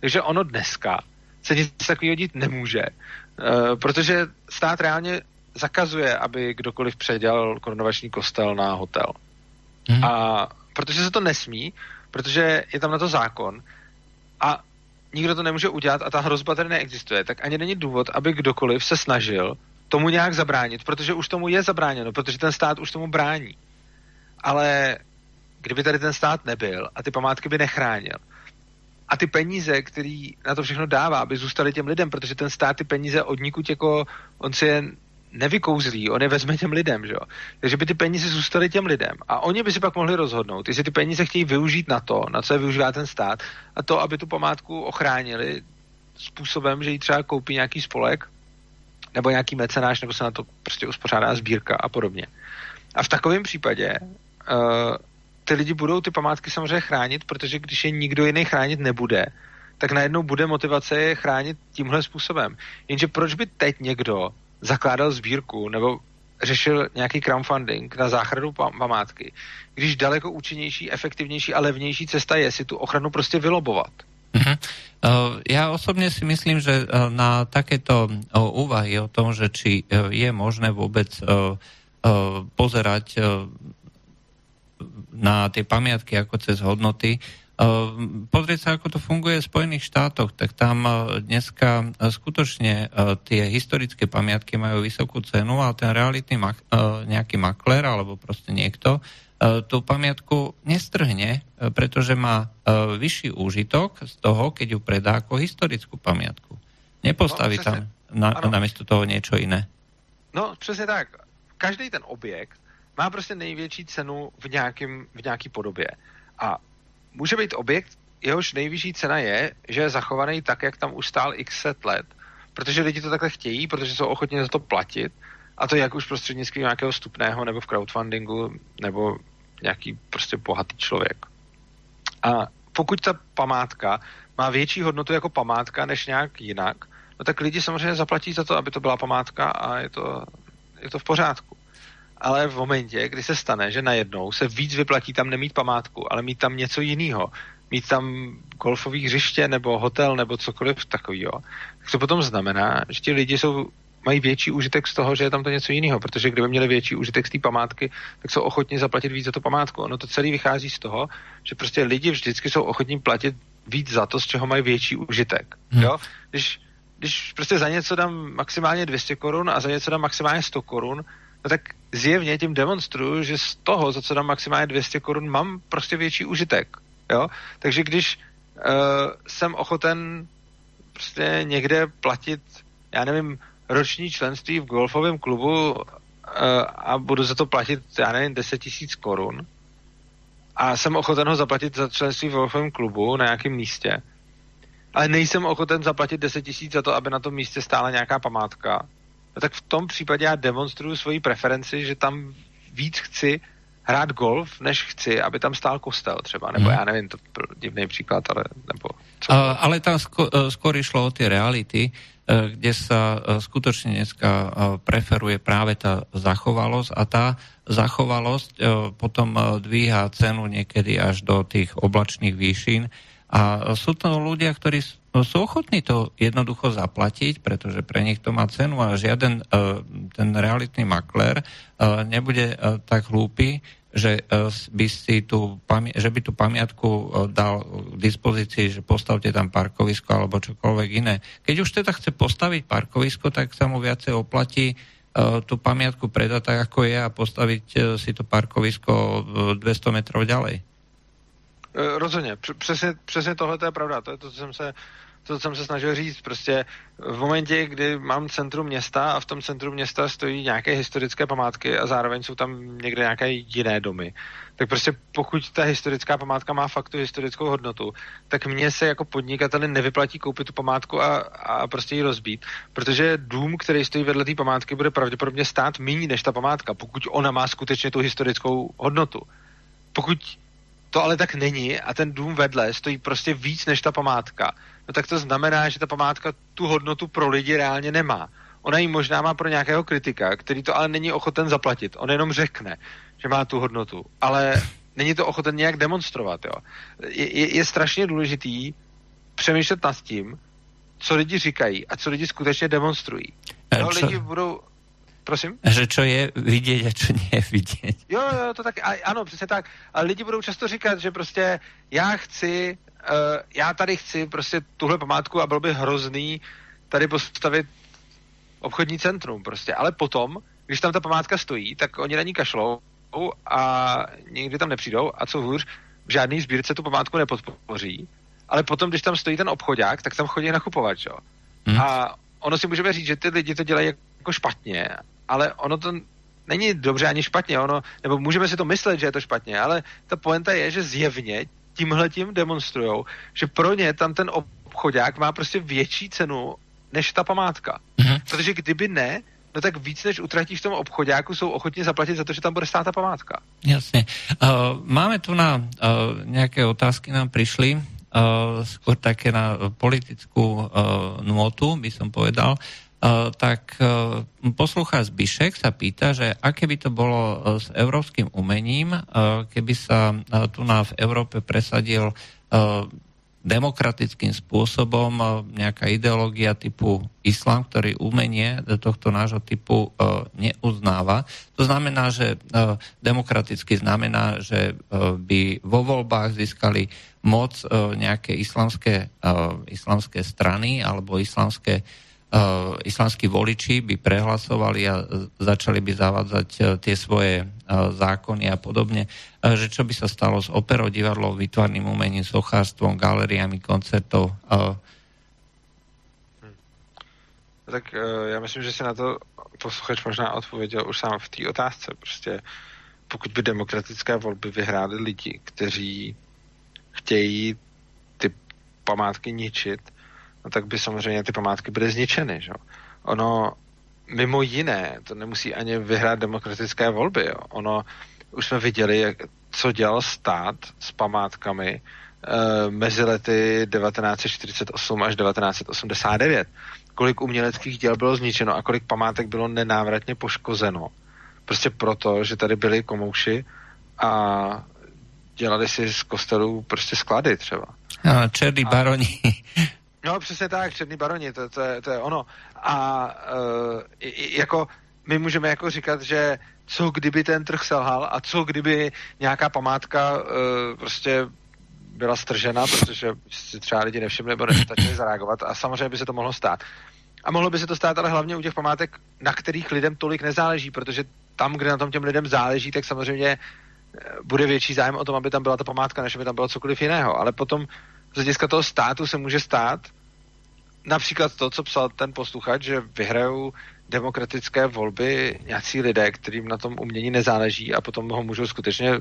Takže ono dneska se nic takového dít nemůže, uh, protože stát reálně zakazuje, aby kdokoliv předělal korunovační kostel na hotel. Mm. A protože se to nesmí, protože je tam na to zákon a nikdo to nemůže udělat a ta hrozba tady neexistuje, tak ani není důvod, aby kdokoliv se snažil tomu nějak zabránit, protože už tomu je zabráněno, protože ten stát už tomu brání. Ale kdyby tady ten stát nebyl a ty památky by nechránil, a ty peníze, který na to všechno dává, aby zůstaly těm lidem, protože ten stát ty peníze od nikud jako, on si je nevykouzlí, on je vezme těm lidem, že jo. Takže by ty peníze zůstaly těm lidem a oni by si pak mohli rozhodnout, jestli ty peníze chtějí využít na to, na co je využívá ten stát a to, aby tu památku ochránili způsobem, že ji třeba koupí nějaký spolek nebo nějaký mecenáš, nebo se na to prostě uspořádá sbírka a podobně. A v takovém případě uh, ty lidi budou ty památky samozřejmě chránit, protože když je nikdo jiný chránit nebude, tak najednou bude motivace je chránit tímhle způsobem. Jenže proč by teď někdo zakládal sbírku nebo řešil nějaký crowdfunding na záchranu památky, když daleko účinnější, efektivnější a levnější cesta je si tu ochranu prostě vylobovat. Uh-huh. Ja osobne si myslím, že uh, na takéto uh, úvahy o tom, že či je možné vôbec pozerať na tie pamiatky ako cez hodnoty, Pozrieť sa, ako to funguje v Spojených štátoch, tak tam dneska skutočne tie historické pamiatky majú vysokú cenu a ten realitný mak- nejaký makler alebo proste niekto tú pamiatku nestrhne, pretože má vyšší úžitok z toho, keď ju predá ako historickú pamiatku. Nepostaví no, tam na, namiesto toho niečo iné. No, přesně tak. Každý ten objekt má prostě největší cenu v, nějakým, v nějaký podobě. A může být objekt, jehož nejvyšší cena je, že je zachovaný tak, jak tam už stál x set let, protože lidi to takhle chtějí, protože jsou ochotní za to platit, a to jak už prostřednictvím nějakého vstupného, nebo v crowdfundingu, nebo nějaký prostě bohatý člověk. A pokud ta památka má větší hodnotu jako památka než nějak jinak, no tak lidi samozřejmě zaplatí za to, aby to byla památka a je to, je to v pořádku ale v momentě, kdy se stane, že najednou se víc vyplatí tam nemít památku, ale mít tam něco jiného, mít tam golfový hřiště nebo hotel nebo cokoliv takového, tak to potom znamená, že ti lidi jsou mají větší užitek z toho, že je tam to něco jiného, protože kdyby měli větší užitek z té památky, tak jsou ochotni zaplatit víc za tu památku. Ono to celé vychází z toho, že prostě lidi vždycky jsou ochotní platit víc za to, z čeho mají větší užitek. Hmm. Jo? Když, když prostě za něco dám maximálně 200 korun a za něco dám maximálně 100 korun, no tak zjevně tím demonstruju, že z toho, za co dám maximálně 200 korun, mám prostě větší užitek. Jo? Takže když uh, jsem ochoten prostě někde platit, já nevím, roční členství v golfovém klubu uh, a budu za to platit, já nevím, 10 tisíc korun a jsem ochoten ho zaplatit za členství v golfovém klubu na nějakém místě, ale nejsem ochoten zaplatit 10 tisíc za to, aby na tom místě stála nějaká památka, no tak v tom případě já demonstruju svoji preferenci, že tam víc chci hrát golf, než chci, aby tam stál kostel třeba, nebo hmm. já nevím, to byl divný příklad, ale nebo... Co? Uh, ale tam sko- uh, skôr išlo o tie reality, kde sa uh, skutočne dneska uh, preferuje práve tá zachovalosť a tá zachovalosť potom dvíha cenu niekedy až do tých oblačných výšin. A sú to ľudia, ktorí sú ochotní to jednoducho zaplatiť, pretože pre nich to má cenu a žiaden ten realitný makler uh, nebude tak hlúpy, že, uh, by si tú, že by tú pamiatku uh, dal k dispozícii, že postavte tam parkovisko alebo čokoľvek iné. Keď už teda chce postaviť parkovisko, tak sa mu viacej oplatí uh, tú pamiatku predať tak, ako je a postaviť si to parkovisko uh, 200 metrov ďalej. Rozhodně, přesně, přesně tohle to je pravda, to je to, co jsem se to, co jsem se snažil říct. Prostě v momentě, kdy mám centrum města a v tom centru města stojí nějaké historické památky a zároveň jsou tam někde nějaké jiné domy, tak prostě pokud ta historická památka má fakt tu historickou hodnotu, tak mně se jako podnikateli nevyplatí koupit tu památku a, a prostě ji rozbít, protože dům, který stojí vedle té památky, bude pravděpodobně stát méně než ta památka, pokud ona má skutečně tu historickou hodnotu. Pokud to ale tak není a ten dům vedle stojí prostě víc než ta památka, no tak to znamená, že ta památka tu hodnotu pro lidi reálně nemá. Ona ji možná má pro nějakého kritika, který to ale není ochoten zaplatit. On jenom řekne, že má tu hodnotu, ale není to ochoten nějak demonstrovat. Jo. Je, je, je strašně důležitý přemýšlet nad tím, co lidi říkají a co lidi skutečně demonstrují. Jo, lidi budou... Prosím? Že čo je vidět a čo nie je vidět. Jo, jo, to tak, a, ano, přesně tak. A lidi budou často říkat, že prostě já chci, uh, já tady chci prostě tuhle památku a bylo by hrozný tady postavit obchodní centrum prostě. Ale potom, když tam ta památka stojí, tak oni na ní kašlou a nikdy tam nepřijdou a co hůř, v žádný sbírce tu památku nepodpoří, ale potom, když tam stojí ten obchodák, tak tam chodí nakupovat, jo. Hmm. A ono si můžeme říct, že ty lidi to dělají jako špatně, ale ono to není dobře ani špatně, ono, nebo můžeme si to myslet, že je to špatně, ale ta poenta je, že zjevně tímhle tím demonstrujou, že pro ně tam ten obchodák má prostě větší cenu než ta památka. Mm-hmm. Protože kdyby ne, no tak víc než utratíš v tom obchodáku, jsou ochotně zaplatit za to, že tam bude stát ta památka. Jasně. Uh, máme tu na uh, nějaké otázky nám přišly, uh, skôr také na politickú uh, nôtu, by som povedal. Uh, tak uh, poslucháč Bišek sa pýta, že aké by to bolo uh, s európskym umením, keby sa tu na v Európe presadil demokratickým spôsobom nejaká ideológia typu islám, ktorý umenie tohto nášho typu neuznáva. To znamená, že demokraticky znamená, že by vo voľbách získali moc nejaké islamské, islamské strany alebo islamské islamskí voliči by prehlasovali a začali by zavádzať uh, tie svoje zákony a podobne, že čo by sa stalo s operou, divadlom, vytvarným umením, sochárstvom, galeriami, koncertov. Hmm. Tak já myslím, že si na to posluchač možná odpověděl už sám v té otázce. Prostě pokud by demokratické volby vyhrály lidi, kteří chtějí ty památky ničit, no tak by samozřejmě ty památky byly zničeny. Že? Ono mimo jiné, to nemusí ani vyhrát demokratické volby. Jo. Ono, už jsme viděli, jak, co dělal stát s památkami e, mezi lety 1948 až 1989. Kolik uměleckých děl bylo zničeno a kolik památek bylo nenávratně poškozeno. Prostě proto, že tady byli komouši a dělali si z kostelů prostě sklady třeba. No, černý baroni. No, přesně tak, černý baroni, to, to, je, to je ono. A uh, jako my můžeme jako říkat, že co kdyby ten trh selhal a co kdyby nějaká památka uh, prostě byla stržena, protože si třeba lidi nevšimli nebo nestačili zareagovat a samozřejmě by se to mohlo stát. A mohlo by se to stát ale hlavně u těch památek, na kterých lidem tolik nezáleží, protože tam, kde na tom těm lidem záleží, tak samozřejmě eh, bude větší zájem o tom, aby tam byla ta památka, než aby tam bylo cokoliv jiného. Ale potom z hlediska toho státu se může stát například to, co psal ten posluchač, že vyhrajou demokratické volby nějací lidé, kterým na tom umění nezáleží a potom ho můžou skutečně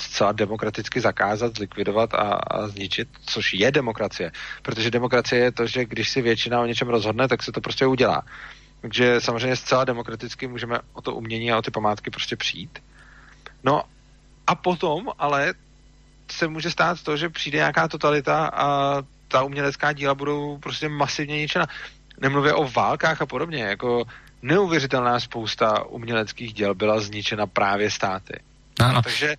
zcela demokraticky zakázat, zlikvidovat a, a zničit, což je demokracie. Protože demokracie je to, že když si většina o něčem rozhodne, tak se to prostě udělá. Takže samozřejmě zcela demokraticky můžeme o to umění a o ty památky prostě přijít. No a potom ale se může stát to, že přijde nějaká totalita a ta umělecká díla budou prostě masivně ničena. Nemluvě o válkách a podobně, jako neuvěřitelná spousta uměleckých děl byla zničena právě státy. Ano. Takže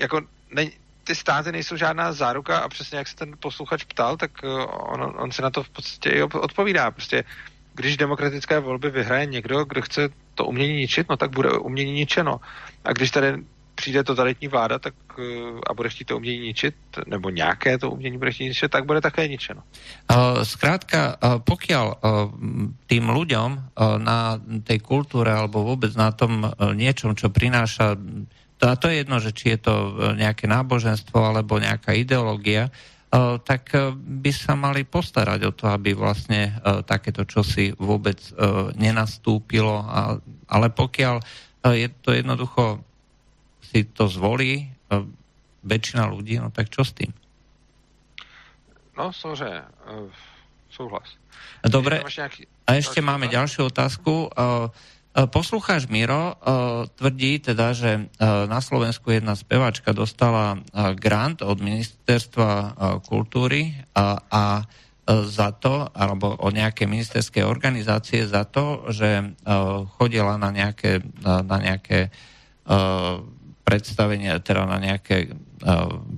jako ne, ty státy nejsou žádná záruka a přesně jak se ten posluchač ptal, tak eh, on, on si na to v podstatě i odpovídá. Prostě když demokratické volby vyhraje někdo, kdo chce to umění ničit, no tak bude umění ničeno. A když tady přijde totalitní vláda tak, eh, a bude chtít to umění ničit, nebo nějaké to umění bude chtít ničit, tak bude také ničeno. Zkrátka, pokiaľ tým ľuďom na tej kultúre alebo vôbec na tom niečom, čo prináša, to, a to je jedno, že či je to nejaké náboženstvo alebo nejaká ideológia, tak by sa mali postarať o to, aby vlastne takéto čosi vôbec nenastúpilo. Ale pokiaľ je to jednoducho si to zvolí e, väčšina ľudí, no tak čo s tým? No, samozřejmě, e, souhlas. Dobre, a ešte máme ďalšiu otázku. E, poslucháč Miro tvrdí teda, že na Slovensku jedna spevačka dostala grant od ministerstva kultúry a, a za to, alebo o nejaké ministerské organizácie za to, že chodila na nejaké, na nejaké predstavenia, teda na nejaké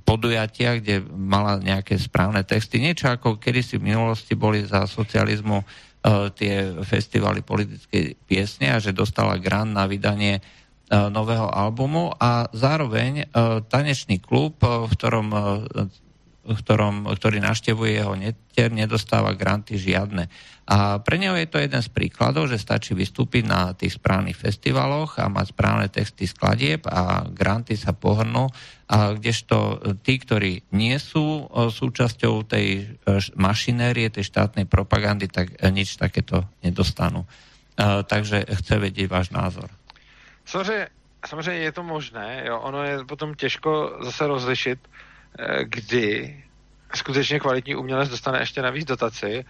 podujatia, kde mala nejaké správne texty. Niečo ako kedysi v minulosti boli za socializmu tie festivaly politickej piesne a že dostala grant na vydanie nového albumu a zároveň tanečný klub, v ktorom ktorom, ktorý naštevuje jeho netier, nedostáva granty žiadne. A pre neho je to jeden z príkladov, že stačí vystúpiť na tých správnych festivaloch a mať správne texty skladieb a granty sa pohrnú, a kdežto tí, ktorí nie sú e, súčasťou tej e, mašinérie, tej štátnej propagandy, tak e, nič takéto nedostanú. Takže chce vedieť váš názor. Samozřejmě, samozřejmě je to možné, jo. ono je potom těžko zase rozlišit, Eh, kdy skutečně kvalitní umělec dostane ještě navíc dotaci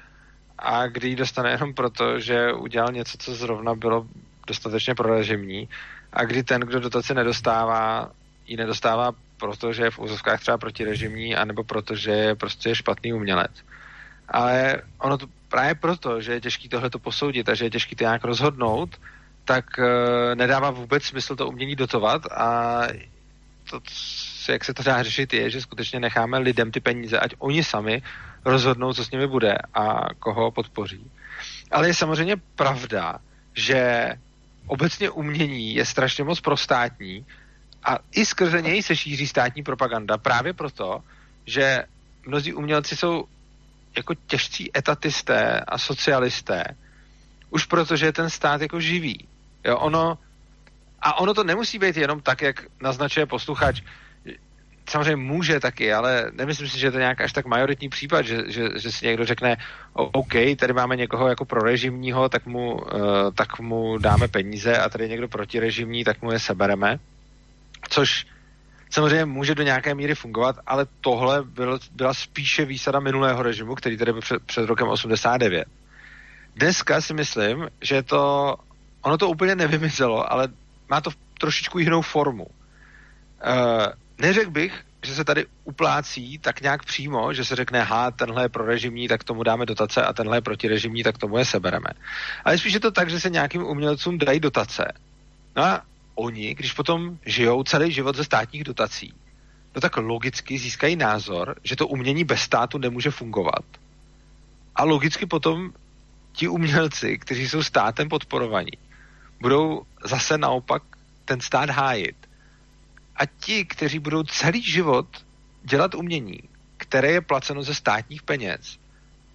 a kdy ji dostane jenom proto, že udělal něco, co zrovna bylo dostatečně prorežimní a kdy ten, kdo dotaci nedostává, ji nedostává proto, že je v úzovkách třeba protirežimní, anebo proto, že je prostě špatný umělec. Ale ono to právě proto, že je těžký tohle to posoudit a že je těžký to nějak rozhodnout, tak uh, nedává vůbec smysl to umění dotovat a to, jak se to dá řešit, je, že skutečně necháme lidem ty peníze, ať oni sami rozhodnou, co s nimi bude a koho podpoří. Ale je samozřejmě pravda, že obecně umění je strašně moc prostátní a i skrze něj se šíří státní propaganda právě proto, že mnozí umělci jsou jako těžcí etatisté a socialisté, už proto, že je ten stát jako živý. Jo, ono, a ono to nemusí být jenom tak, jak naznačuje posluchač, samozřejmě může taky, ale nemyslím si, že to je nějak až tak majoritní případ, že, že, že si někdo řekne, OK, tady máme někoho jako prorežimního, tak mu, uh, tak mu dáme peníze a tady někdo protirežimní, tak mu je sebereme. Což samozřejmě může do nějaké míry fungovat, ale tohle byl, byla spíše výsada minulého režimu, který tady byl před, před rokem 89. Dneska si myslím, že to, ono to úplně nevymizelo, ale má to trošičku jinou formu. Uh, neřekl bych, že se tady uplácí tak nějak přímo, že se řekne, ha, tenhle je prorežimní, tak tomu dáme dotace a tenhle je protirežimní, tak tomu je sebereme. Ale spíš je to tak, že se nějakým umělcům dají dotace. No a oni, když potom žijou celý život ze státních dotací, no tak logicky získají názor, že to umění bez státu nemůže fungovat. A logicky potom ti umělci, kteří jsou státem podporovaní, budou zase naopak ten stát hájit a ti, kteří budou celý život dělat umění, které je placeno ze státních peněz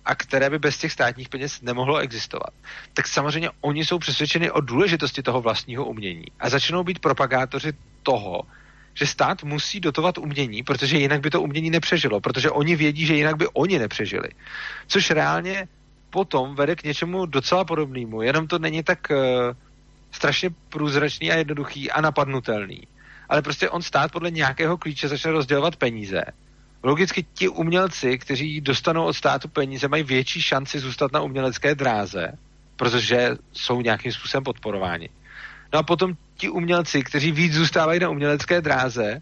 a které by bez těch státních peněz nemohlo existovat, tak samozřejmě oni jsou přesvědčeni o důležitosti toho vlastního umění a začnou být propagátoři toho, že stát musí dotovat umění, protože jinak by to umění nepřežilo, protože oni vědí, že jinak by oni nepřežili. Což reálně potom vede k něčemu docela podobnému, jenom to není tak uh, strašně průzračný a jednoduchý a napadnutelný ale prostě on stát podle nějakého klíče začne rozdělovat peníze. Logicky ti umělci, kteří dostanou od státu peníze, mají větší šanci zůstat na umělecké dráze, protože jsou nějakým způsobem podporováni. No a potom ti umělci, kteří víc zůstávají na umělecké dráze,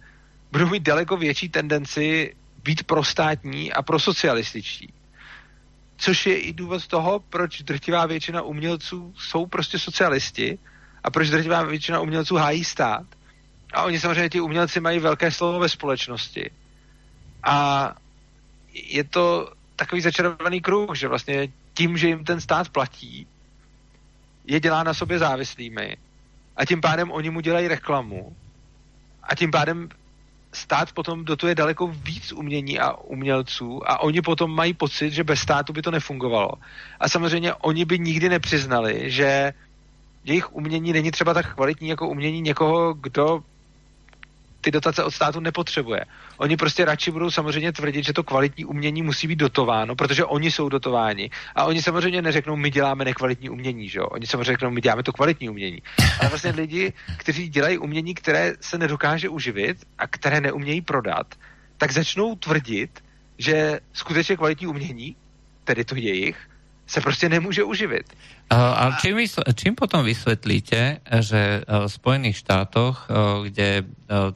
budou mít daleko větší tendenci být prostátní a prosocialističtí. Což je i důvod toho, proč drtivá většina umělců jsou prostě socialisti a proč drtivá většina umělců hájí stát, a oni samozřejmě ti umělci mají velké slovo ve společnosti. A je to takový začarovaný kruh, že vlastně tím, že jim ten stát platí, je dělá na sobě závislými a tím pádem oni mu dělají reklamu a tím pádem stát potom dotuje daleko víc umění a umělců a oni potom mají pocit, že bez státu by to nefungovalo. A samozřejmě oni by nikdy nepřiznali, že jejich umění není třeba tak kvalitní jako umění někoho, kdo ty dotace od státu nepotřebuje. Oni prostě radši budou samozřejmě tvrdit, že to kvalitní umění musí být dotováno, protože oni jsou dotováni. A oni samozřejmě neřeknou, my děláme nekvalitní umění, že jo? Oni samozřejmě řeknou, my děláme to kvalitní umění. Ale vlastně lidi, kteří dělají umění, které se nedokáže uživit a které neumějí prodat, tak začnou tvrdit, že skutečně kvalitní umění, tedy to jejich, se prostě nemůže uživit. A čím, čím potom vysvetlíte, že v Spojených štátoch, kde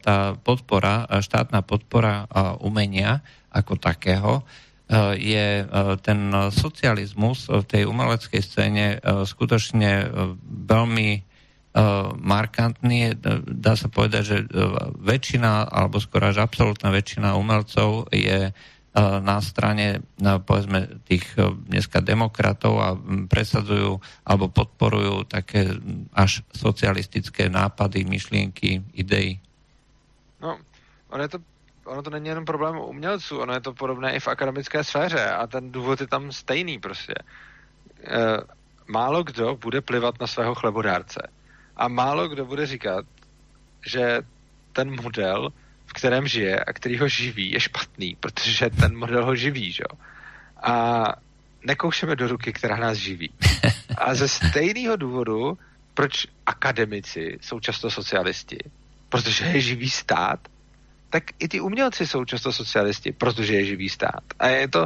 tá podpora, štátna podpora umenia ako takého je ten socializmus v tej umeleckej scéne skutočne veľmi markantný. Dá sa povedať, že väčšina, alebo skoro až absolútna väčšina umelcov je na strane povedzme tých dneska demokratov a presadzujú alebo podporujú také až socialistické nápady, myšlienky, idei. No, ono, je to, ono to není jenom problém umělců, ono je to podobné i v akademické sféře a ten důvod je tam stejný prostě. E, málo kdo bude plivat na svého chlebodárce a málo kdo bude říkat, že ten model kterém žije a který ho živí, je špatný, protože ten model ho živí, že? A nekoušeme do ruky, která nás živí. A ze stejného důvodu, proč akademici jsou často socialisti, protože je živý stát, tak i ty umělci jsou často socialisti, protože je živý stát. A je to,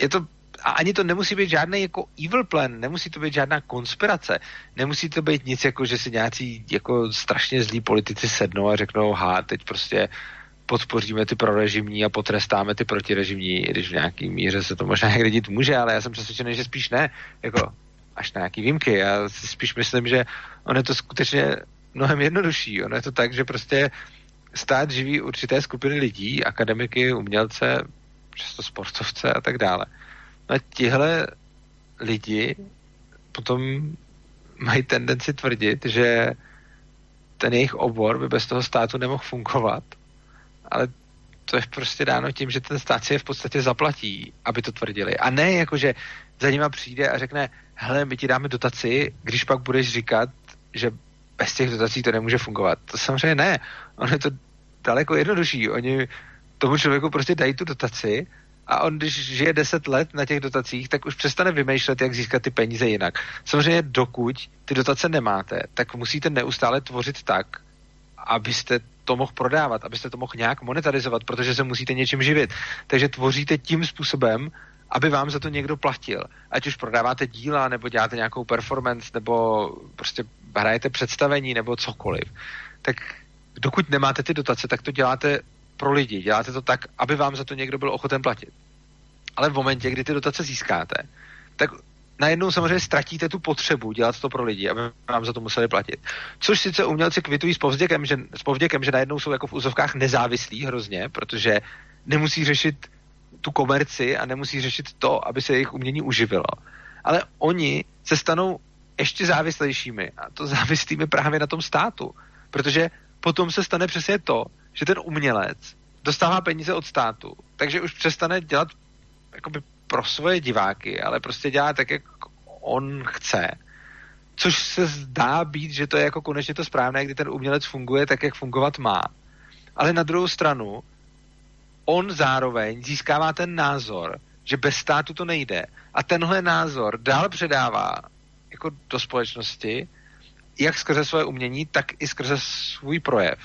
je to a ani to nemusí být žádný jako evil plan, nemusí to být žádná konspirace, nemusí to být nic jako, že si nějací jako strašně zlí politici sednou a řeknou, ha, teď prostě podpoříme ty prorežimní a potrestáme ty protirežimní, i když v nějaký míře se to možná někdy dít může, ale já jsem přesvědčený, že spíš ne, jako až na nějaký výjimky. Já si spíš myslím, že on je to skutečně mnohem jednodušší. Ono je to tak, že prostě stát živí určité skupiny lidí, akademiky, umělce, často sportovce a tak dále. No tihle lidi potom mají tendenci tvrdit, že ten jejich obor by bez toho státu nemohl fungovat, ale to je prostě dáno tím, že ten stát si je v podstatě zaplatí, aby to tvrdili. A ne jako, že za nima přijde a řekne, hele, my ti dáme dotaci, když pak budeš říkat, že bez těch dotací to nemůže fungovat. To samozřejmě ne. Ono je to daleko jednodušší. Oni tomu člověku prostě dají tu dotaci a on, když žije 10 let na těch dotacích, tak už přestane vymýšlet, jak získat ty peníze jinak. Samozřejmě, dokud ty dotace nemáte, tak musíte neustále tvořit tak, abyste to mohl prodávat, abyste to mohl nějak monetarizovat, protože se musíte něčím živit. Takže tvoříte tím způsobem, aby vám za to někdo platil. Ať už prodáváte díla, nebo děláte nějakou performance, nebo prostě hrajete představení, nebo cokoliv. Tak dokud nemáte ty dotace, tak to děláte pro lidi. Děláte to tak, aby vám za to někdo byl ochoten platit. Ale v momentě, kdy ty dotace získáte, tak najednou samozřejmě ztratíte tu potřebu dělat to pro lidi, aby vám za to museli platit. Což sice umělci kvitují s povděkem, že, s povděkem, že najednou jsou jako v úzovkách nezávislí hrozně, protože nemusí řešit tu komerci a nemusí řešit to, aby se jejich umění uživilo. Ale oni se stanou ještě závislejšími a to závislými právě na tom státu. Protože potom se stane přesně to, že ten umělec dostává peníze od státu, takže už přestane dělat jakoby pro svoje diváky, ale prostě dělá tak, jak on chce. Což se zdá být, že to je jako konečně to správné, kdy ten umělec funguje tak, jak fungovat má. Ale na druhou stranu, on zároveň získává ten názor, že bez státu to nejde. A tenhle názor dál předává jako do společnosti, jak skrze svoje umění, tak i skrze svůj projev.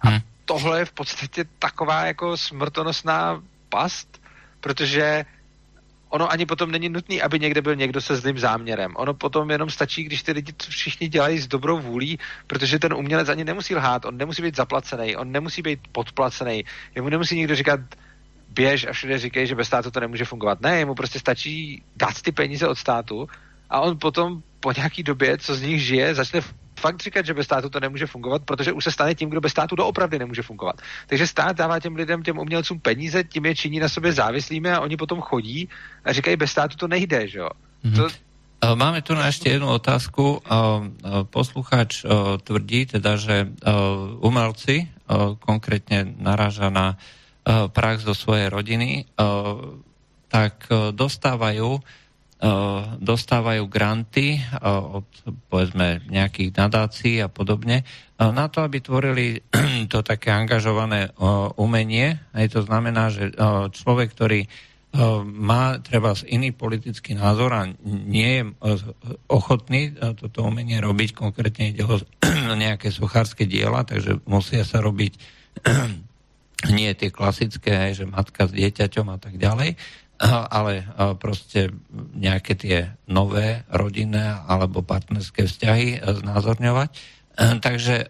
A hmm. tohle je v podstatě taková jako smrtonosná past, protože ono ani potom není nutný, aby někde byl někdo se zlým záměrem. Ono potom jenom stačí, když ty lidi to všichni dělají s dobrou vůlí, protože ten umělec ani nemusí lhát, on nemusí být zaplacený, on nemusí být podplacený, jemu nemusí někdo říkat, běž a všude říkají, že bez státu to nemůže fungovat. Ne, jemu prostě stačí dát ty peníze od státu a on potom po nějaký době, co z nich žije, začne fakt říkat, že bez státu to nemůže fungovat, protože už se stane tím, kdo bez státu doopravdy nemůže fungovat. Takže stát dává těm lidem, těm umělcům peníze, tím je činí na sobě závislými a oni potom chodí a říkají, bez státu to nejde, že jo. Mm-hmm. To, eh, Máme tu na ešte jednu otázku. Eh, eh, poslucháč tvrdí teda, že umelci konkrétne naráža na prax do svojej rodiny, tak dostávajú Eh, dostávajú granty eh, od povedzme nejakých nadácií a podobne eh, na to, aby tvorili to také angažované umenie. Aj to znamená, že človek, ktorý má treba iný politický názor a nie je ochotný toto umenie robiť, konkrétne ide o nejaké sochárske diela, takže musia sa robiť nie tie klasické, že matka s dieťaťom a tak ďalej, ale proste nejaké tie nové rodinné alebo partnerské vzťahy e, znázorňovať. E, takže e,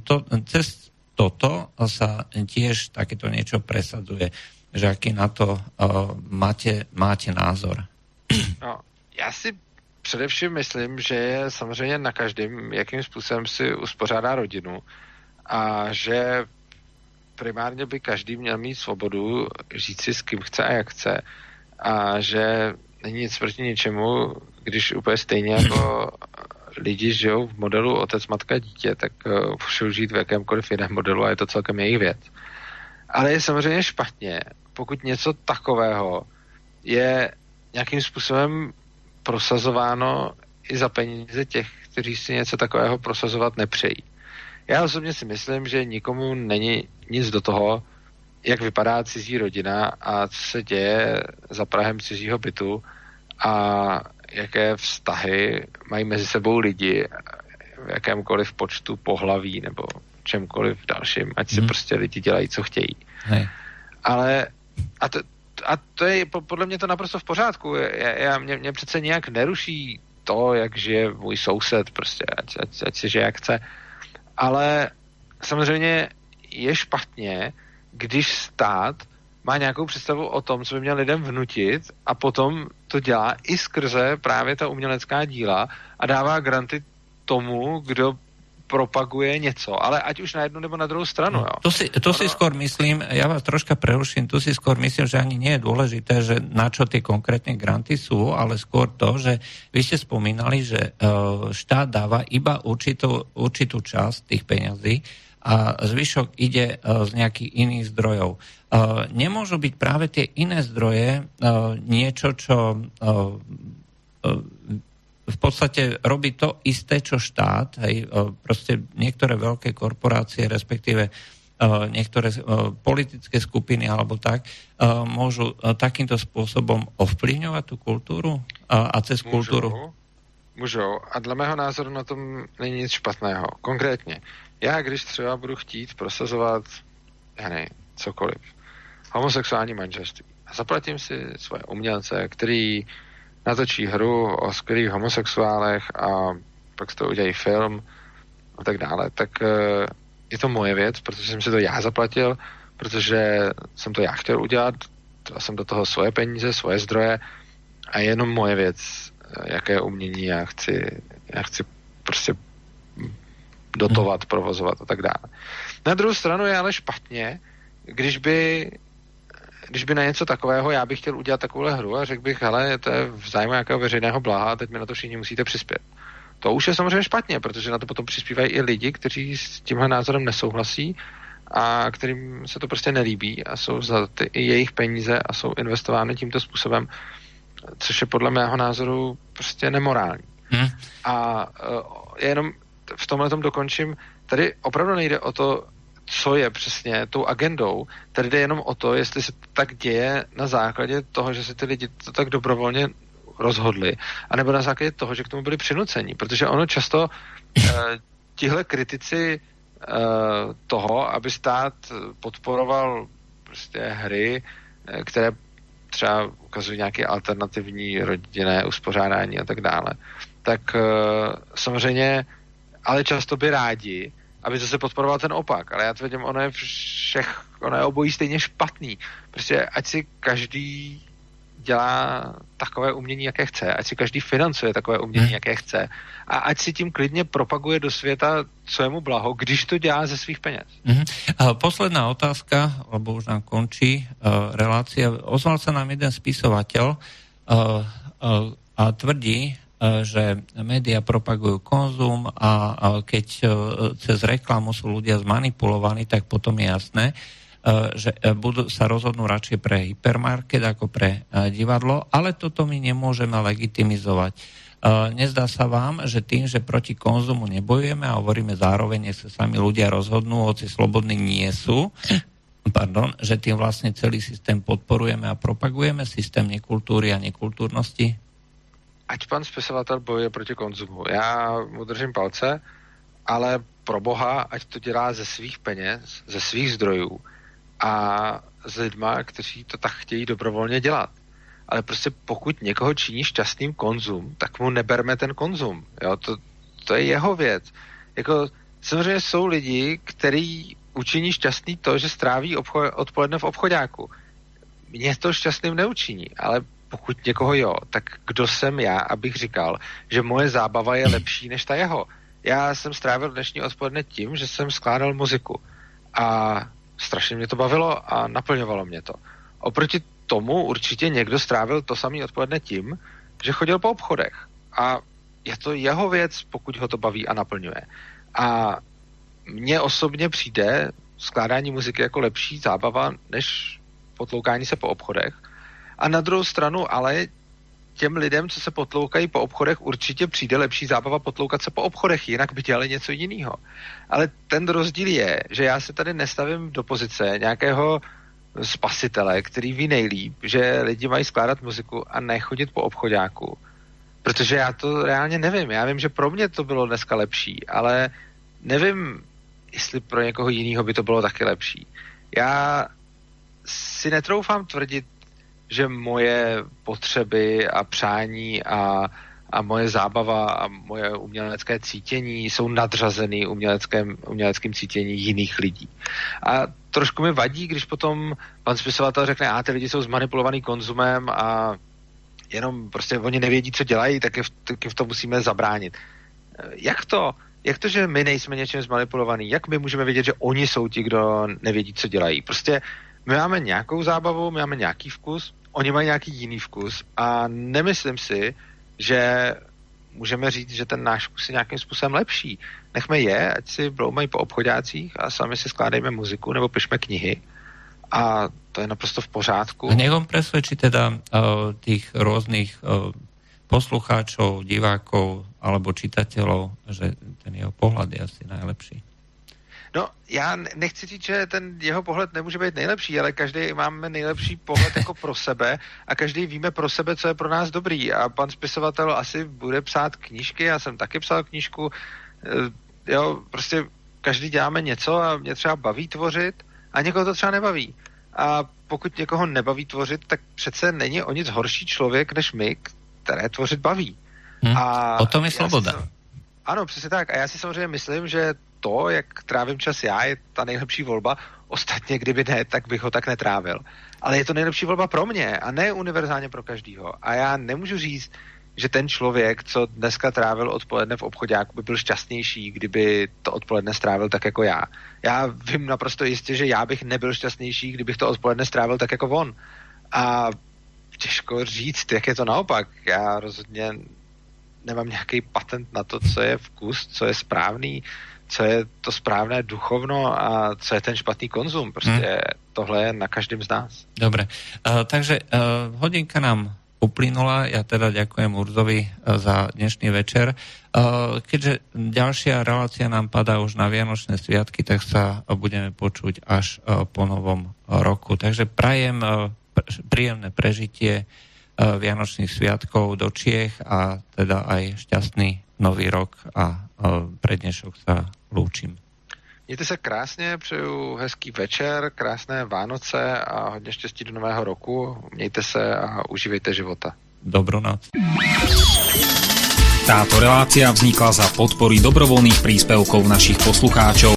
to, cez toto sa tiež takéto niečo presadzuje. že aký na to máte, máte názor. No, já si především myslím, že je samozřejmě na každém, jakým způsobem si uspořádá rodinu a že primárně by každý měl mít svobodu žít si s kým chce a jak chce a že není nic proti ničemu, když úplně stejně jako lidi žijou v modelu otec, matka, dítě, tak uh, můžou žít v jakémkoliv jiném modelu a je to celkem jejich věc. Ale je samozřejmě špatně, pokud něco takového je nějakým způsobem prosazováno i za peníze těch, kteří si něco takového prosazovat nepřejí. Já osobně si myslím, že nikomu není nic do toho, jak vypadá cizí rodina a co se děje za Prahem cizího bytu a jaké vztahy mají mezi sebou lidi v jakémkoliv počtu pohlaví nebo čemkoliv dalším, ať si hmm. prostě lidi dělají, co chtějí. Hej. Ale a to, a to je podle mě to naprosto v pořádku. Já, já, mě, mě přece nějak neruší to, jak žije můj soused, prostě, ať, ať, ať si žije jak chce. Ale samozřejmě je špatně, když stát má nějakou představu o tom, co by měl lidem vnutit a potom to dělá i skrze právě ta umělecká díla a dává granty tomu, kdo propaguje něco, ale ať už na jednu nebo na druhou stranu. No, jo. To, si, to ono... si skôr myslím, ja vás troška preruším, tu si skôr myslím, že ani nie je dôležité, že na čo tie konkrétne granty sú, ale skôr to, že vy ste spomínali, že uh, štát dáva iba určitú, určitú časť tých peňazí a zvyšok ide uh, z nejakých iných zdrojov. Uh, nemôžu byť práve tie iné zdroje niečo, čo v podstate robí to isté, čo štát. Hej, proste niektoré veľké korporácie, respektíve niektoré politické skupiny alebo tak, môžu takýmto spôsobom ovplyvňovať tú kultúru a cez kultúru? Můžou. A dle mého názoru na tom není nic špatného. Konkrétně, já když třeba budu chtít prosazovat, já nevím, cokoliv, homosexuální manželství, a zaplatím si svoje umělce, který natočí hru o skvělých homosexuálech a pak z toho udělají film a tak dále, tak eh, je to moje věc, protože jsem si to já zaplatil, protože jsem to já chtěl udělat, dal jsem do toho svoje peníze, svoje zdroje a je jenom moje věc, eh, jaké umění já chci, já chci prostě dotovat, provozovat a tak dále. Na druhou stranu je ale špatně, když by když by na něco takového já bych chtěl udělat takovouhle hru a řekl bych, hele, to je v zájmu nějakého veřejného blaha teď mi na to všichni musíte přispět. To už je samozřejmě špatně, protože na to potom přispívají i lidi, kteří s tímhle názorem nesouhlasí a kterým se to prostě nelíbí a jsou za ty i jejich peníze a jsou investovány tímto způsobem, což je podle mého názoru prostě nemorální. Hmm. A uh, jenom v tomhle tom dokončím, tady opravdu nejde o to co je přesně tou agendou. Tady jde jenom o to, jestli se to tak děje na základě toho, že se ty lidi to tak dobrovolně rozhodli, anebo na základě toho, že k tomu byli přinuceni. Protože ono často uh, tihle kritici uh, toho, aby stát podporoval prostě hry, uh, které třeba ukazují nějaké alternativní rodinné uspořádání a tak dále, tak uh, samozřejmě ale často by rádi, aby zase podporoval ten opak. Ale já tvrdím, ono je všech, ono je obojí stejně špatný. Prostě ať si každý dělá takové umění, jaké chce, ať si každý financuje takové umění, hmm. jaké chce a ať si tím klidně propaguje do světa, co je mu blaho, když to dělá ze svých peněz. Hmm. A posledná otázka, lebo už nám končí uh, relácia. Ozval sa nám jeden spisovateľ uh, uh, a tvrdí, že média propagujú konzum a keď e, cez reklamu sú ľudia zmanipulovaní, tak potom je jasné, e, že budú, sa rozhodnú radšej pre hypermarket ako pre divadlo, ale toto my nemôžeme legitimizovať. Nezdá sa vám, že tým, že proti konzumu nebojujeme a hovoríme zároveň, že sa sami ľudia rozhodnú, hoci slobodní nie sú, pardon, že tým vlastne celý systém podporujeme a propagujeme, systém nekultúry a nekultúrnosti? Ať pan spisovatel bojuje proti konzumu. Já mu držím palce, ale pro boha, ať to dělá ze svých peněz, ze svých zdrojů a s lidma, kteří to tak chtějí dobrovolně dělat. Ale prostě pokud někoho činí šťastným konzum, tak mu neberme ten konzum. Jo? To, to je jeho věc. Jako, samozřejmě jsou lidi, kteří učiní šťastný to, že stráví obcho- odpoledne v obchodáku mě to šťastným neučiní, ale pokud někoho jo, tak kdo jsem já, abych říkal, že moje zábava je lepší než ta jeho. Já jsem strávil dnešní odpoledne tím, že jsem skládal muziku a strašně mě to bavilo a naplňovalo mě to. Oproti tomu určitě někdo strávil to samý odpoledne tím, že chodil po obchodech a je to jeho věc, pokud ho to baví a naplňuje. A mně osobně přijde skládání muziky jako lepší zábava, než potloukání se po obchodech. A na druhou stranu ale těm lidem, co se potloukají po obchodech, určitě přijde lepší zábava potloukat se po obchodech, jinak by dělali něco jiného. Ale ten rozdíl je, že já se tady nestavím do pozice nějakého spasitele, který ví nejlíp, že lidi mají skládat muziku a nechodit po obchodáku. Protože já to reálně nevím. Já vím, že pro mě to bylo dneska lepší, ale nevím, jestli pro někoho jiného by to bylo taky lepší. Já si netroufám tvrdit, že moje potřeby a přání a, a moje zábava a moje umělecké cítění jsou nadřazeny uměleckém, uměleckým cítění jiných lidí. A trošku mi vadí, když potom pan spisovatel řekne, a ty lidi jsou zmanipulovaný konzumem a jenom prostě oni nevědí, co dělají, tak je v, tak je v tom musíme zabránit. Jak to? Jak to, že my nejsme něčím zmanipulovaný? Jak my můžeme vědět, že oni jsou ti, kdo nevědí, co dělají? Prostě my máme nějakou zábavu, my máme nějaký vkus, oni mají nějaký jiný vkus a nemyslím si, že můžeme říct, že ten náš vkus je nějakým způsobem lepší. Nechme je, ať si bloumají po obchodácích a sami si skládejme muziku nebo pišme knihy a to je naprosto v pořádku. A nech on presvedčí teda uh, tých rôznych uh, poslucháčov, divákov alebo čitateľov, že ten jeho pohľad je asi najlepší. No, já nechci říct, že ten jeho pohled nemůže být nejlepší, ale každý máme nejlepší pohled jako pro sebe a každý víme pro sebe, co je pro nás dobrý. A pan spisovatel asi bude psát knížky, já jsem taky psal knížku. Eh, jo, prostě každý děláme něco a mě třeba baví tvořit a někoho to třeba nebaví. A pokud někoho nebaví tvořit, tak přece není o nic horší člověk než my, které tvořit baví. Hmm. A o tom je svoboda. Ano, přesně tak. A já si samozřejmě myslím, že to, jak trávím čas já, je ta nejlepší volba. Ostatně, kdyby ne, tak bych ho tak netrávil. Ale je to nejlepší volba pro mě a ne univerzálně pro každýho. A já nemůžu říct, že ten člověk, co dneska trávil odpoledne v obchodáku, by byl šťastnější, kdyby to odpoledne strávil tak jako já. Já vím naprosto jistě, že já bych nebyl šťastnější, kdybych to odpoledne strávil tak jako on. A těžko říct, jak je to naopak. Já rozhodně nemám nějaký patent na to, co je vkus, co je správný, co je to správné duchovno a co je ten špatný konzum. Prostě hmm. tohle je na každém z nás. Dobre, uh, takže uh, hodinka nám uplynula. Ja teda ďakujem Urzovi uh, za dnešný večer. Keďže ďalšia relácia nám padá už na Vianočné sviatky, tak sa budeme počuť až po novom roku. Takže prajem príjemné prežitie Vianočných sviatkov do Čiech a teda aj šťastný nový rok a pre dnešok sa loučím. Mějte se krásně, přeju hezký večer, krásné Vánoce a hodně štěstí do nového roku. Mějte se a užívejte života. Dobrou noc. Táto relácia vznikla za podpory dobrovoľných príspevkov našich poslucháčov.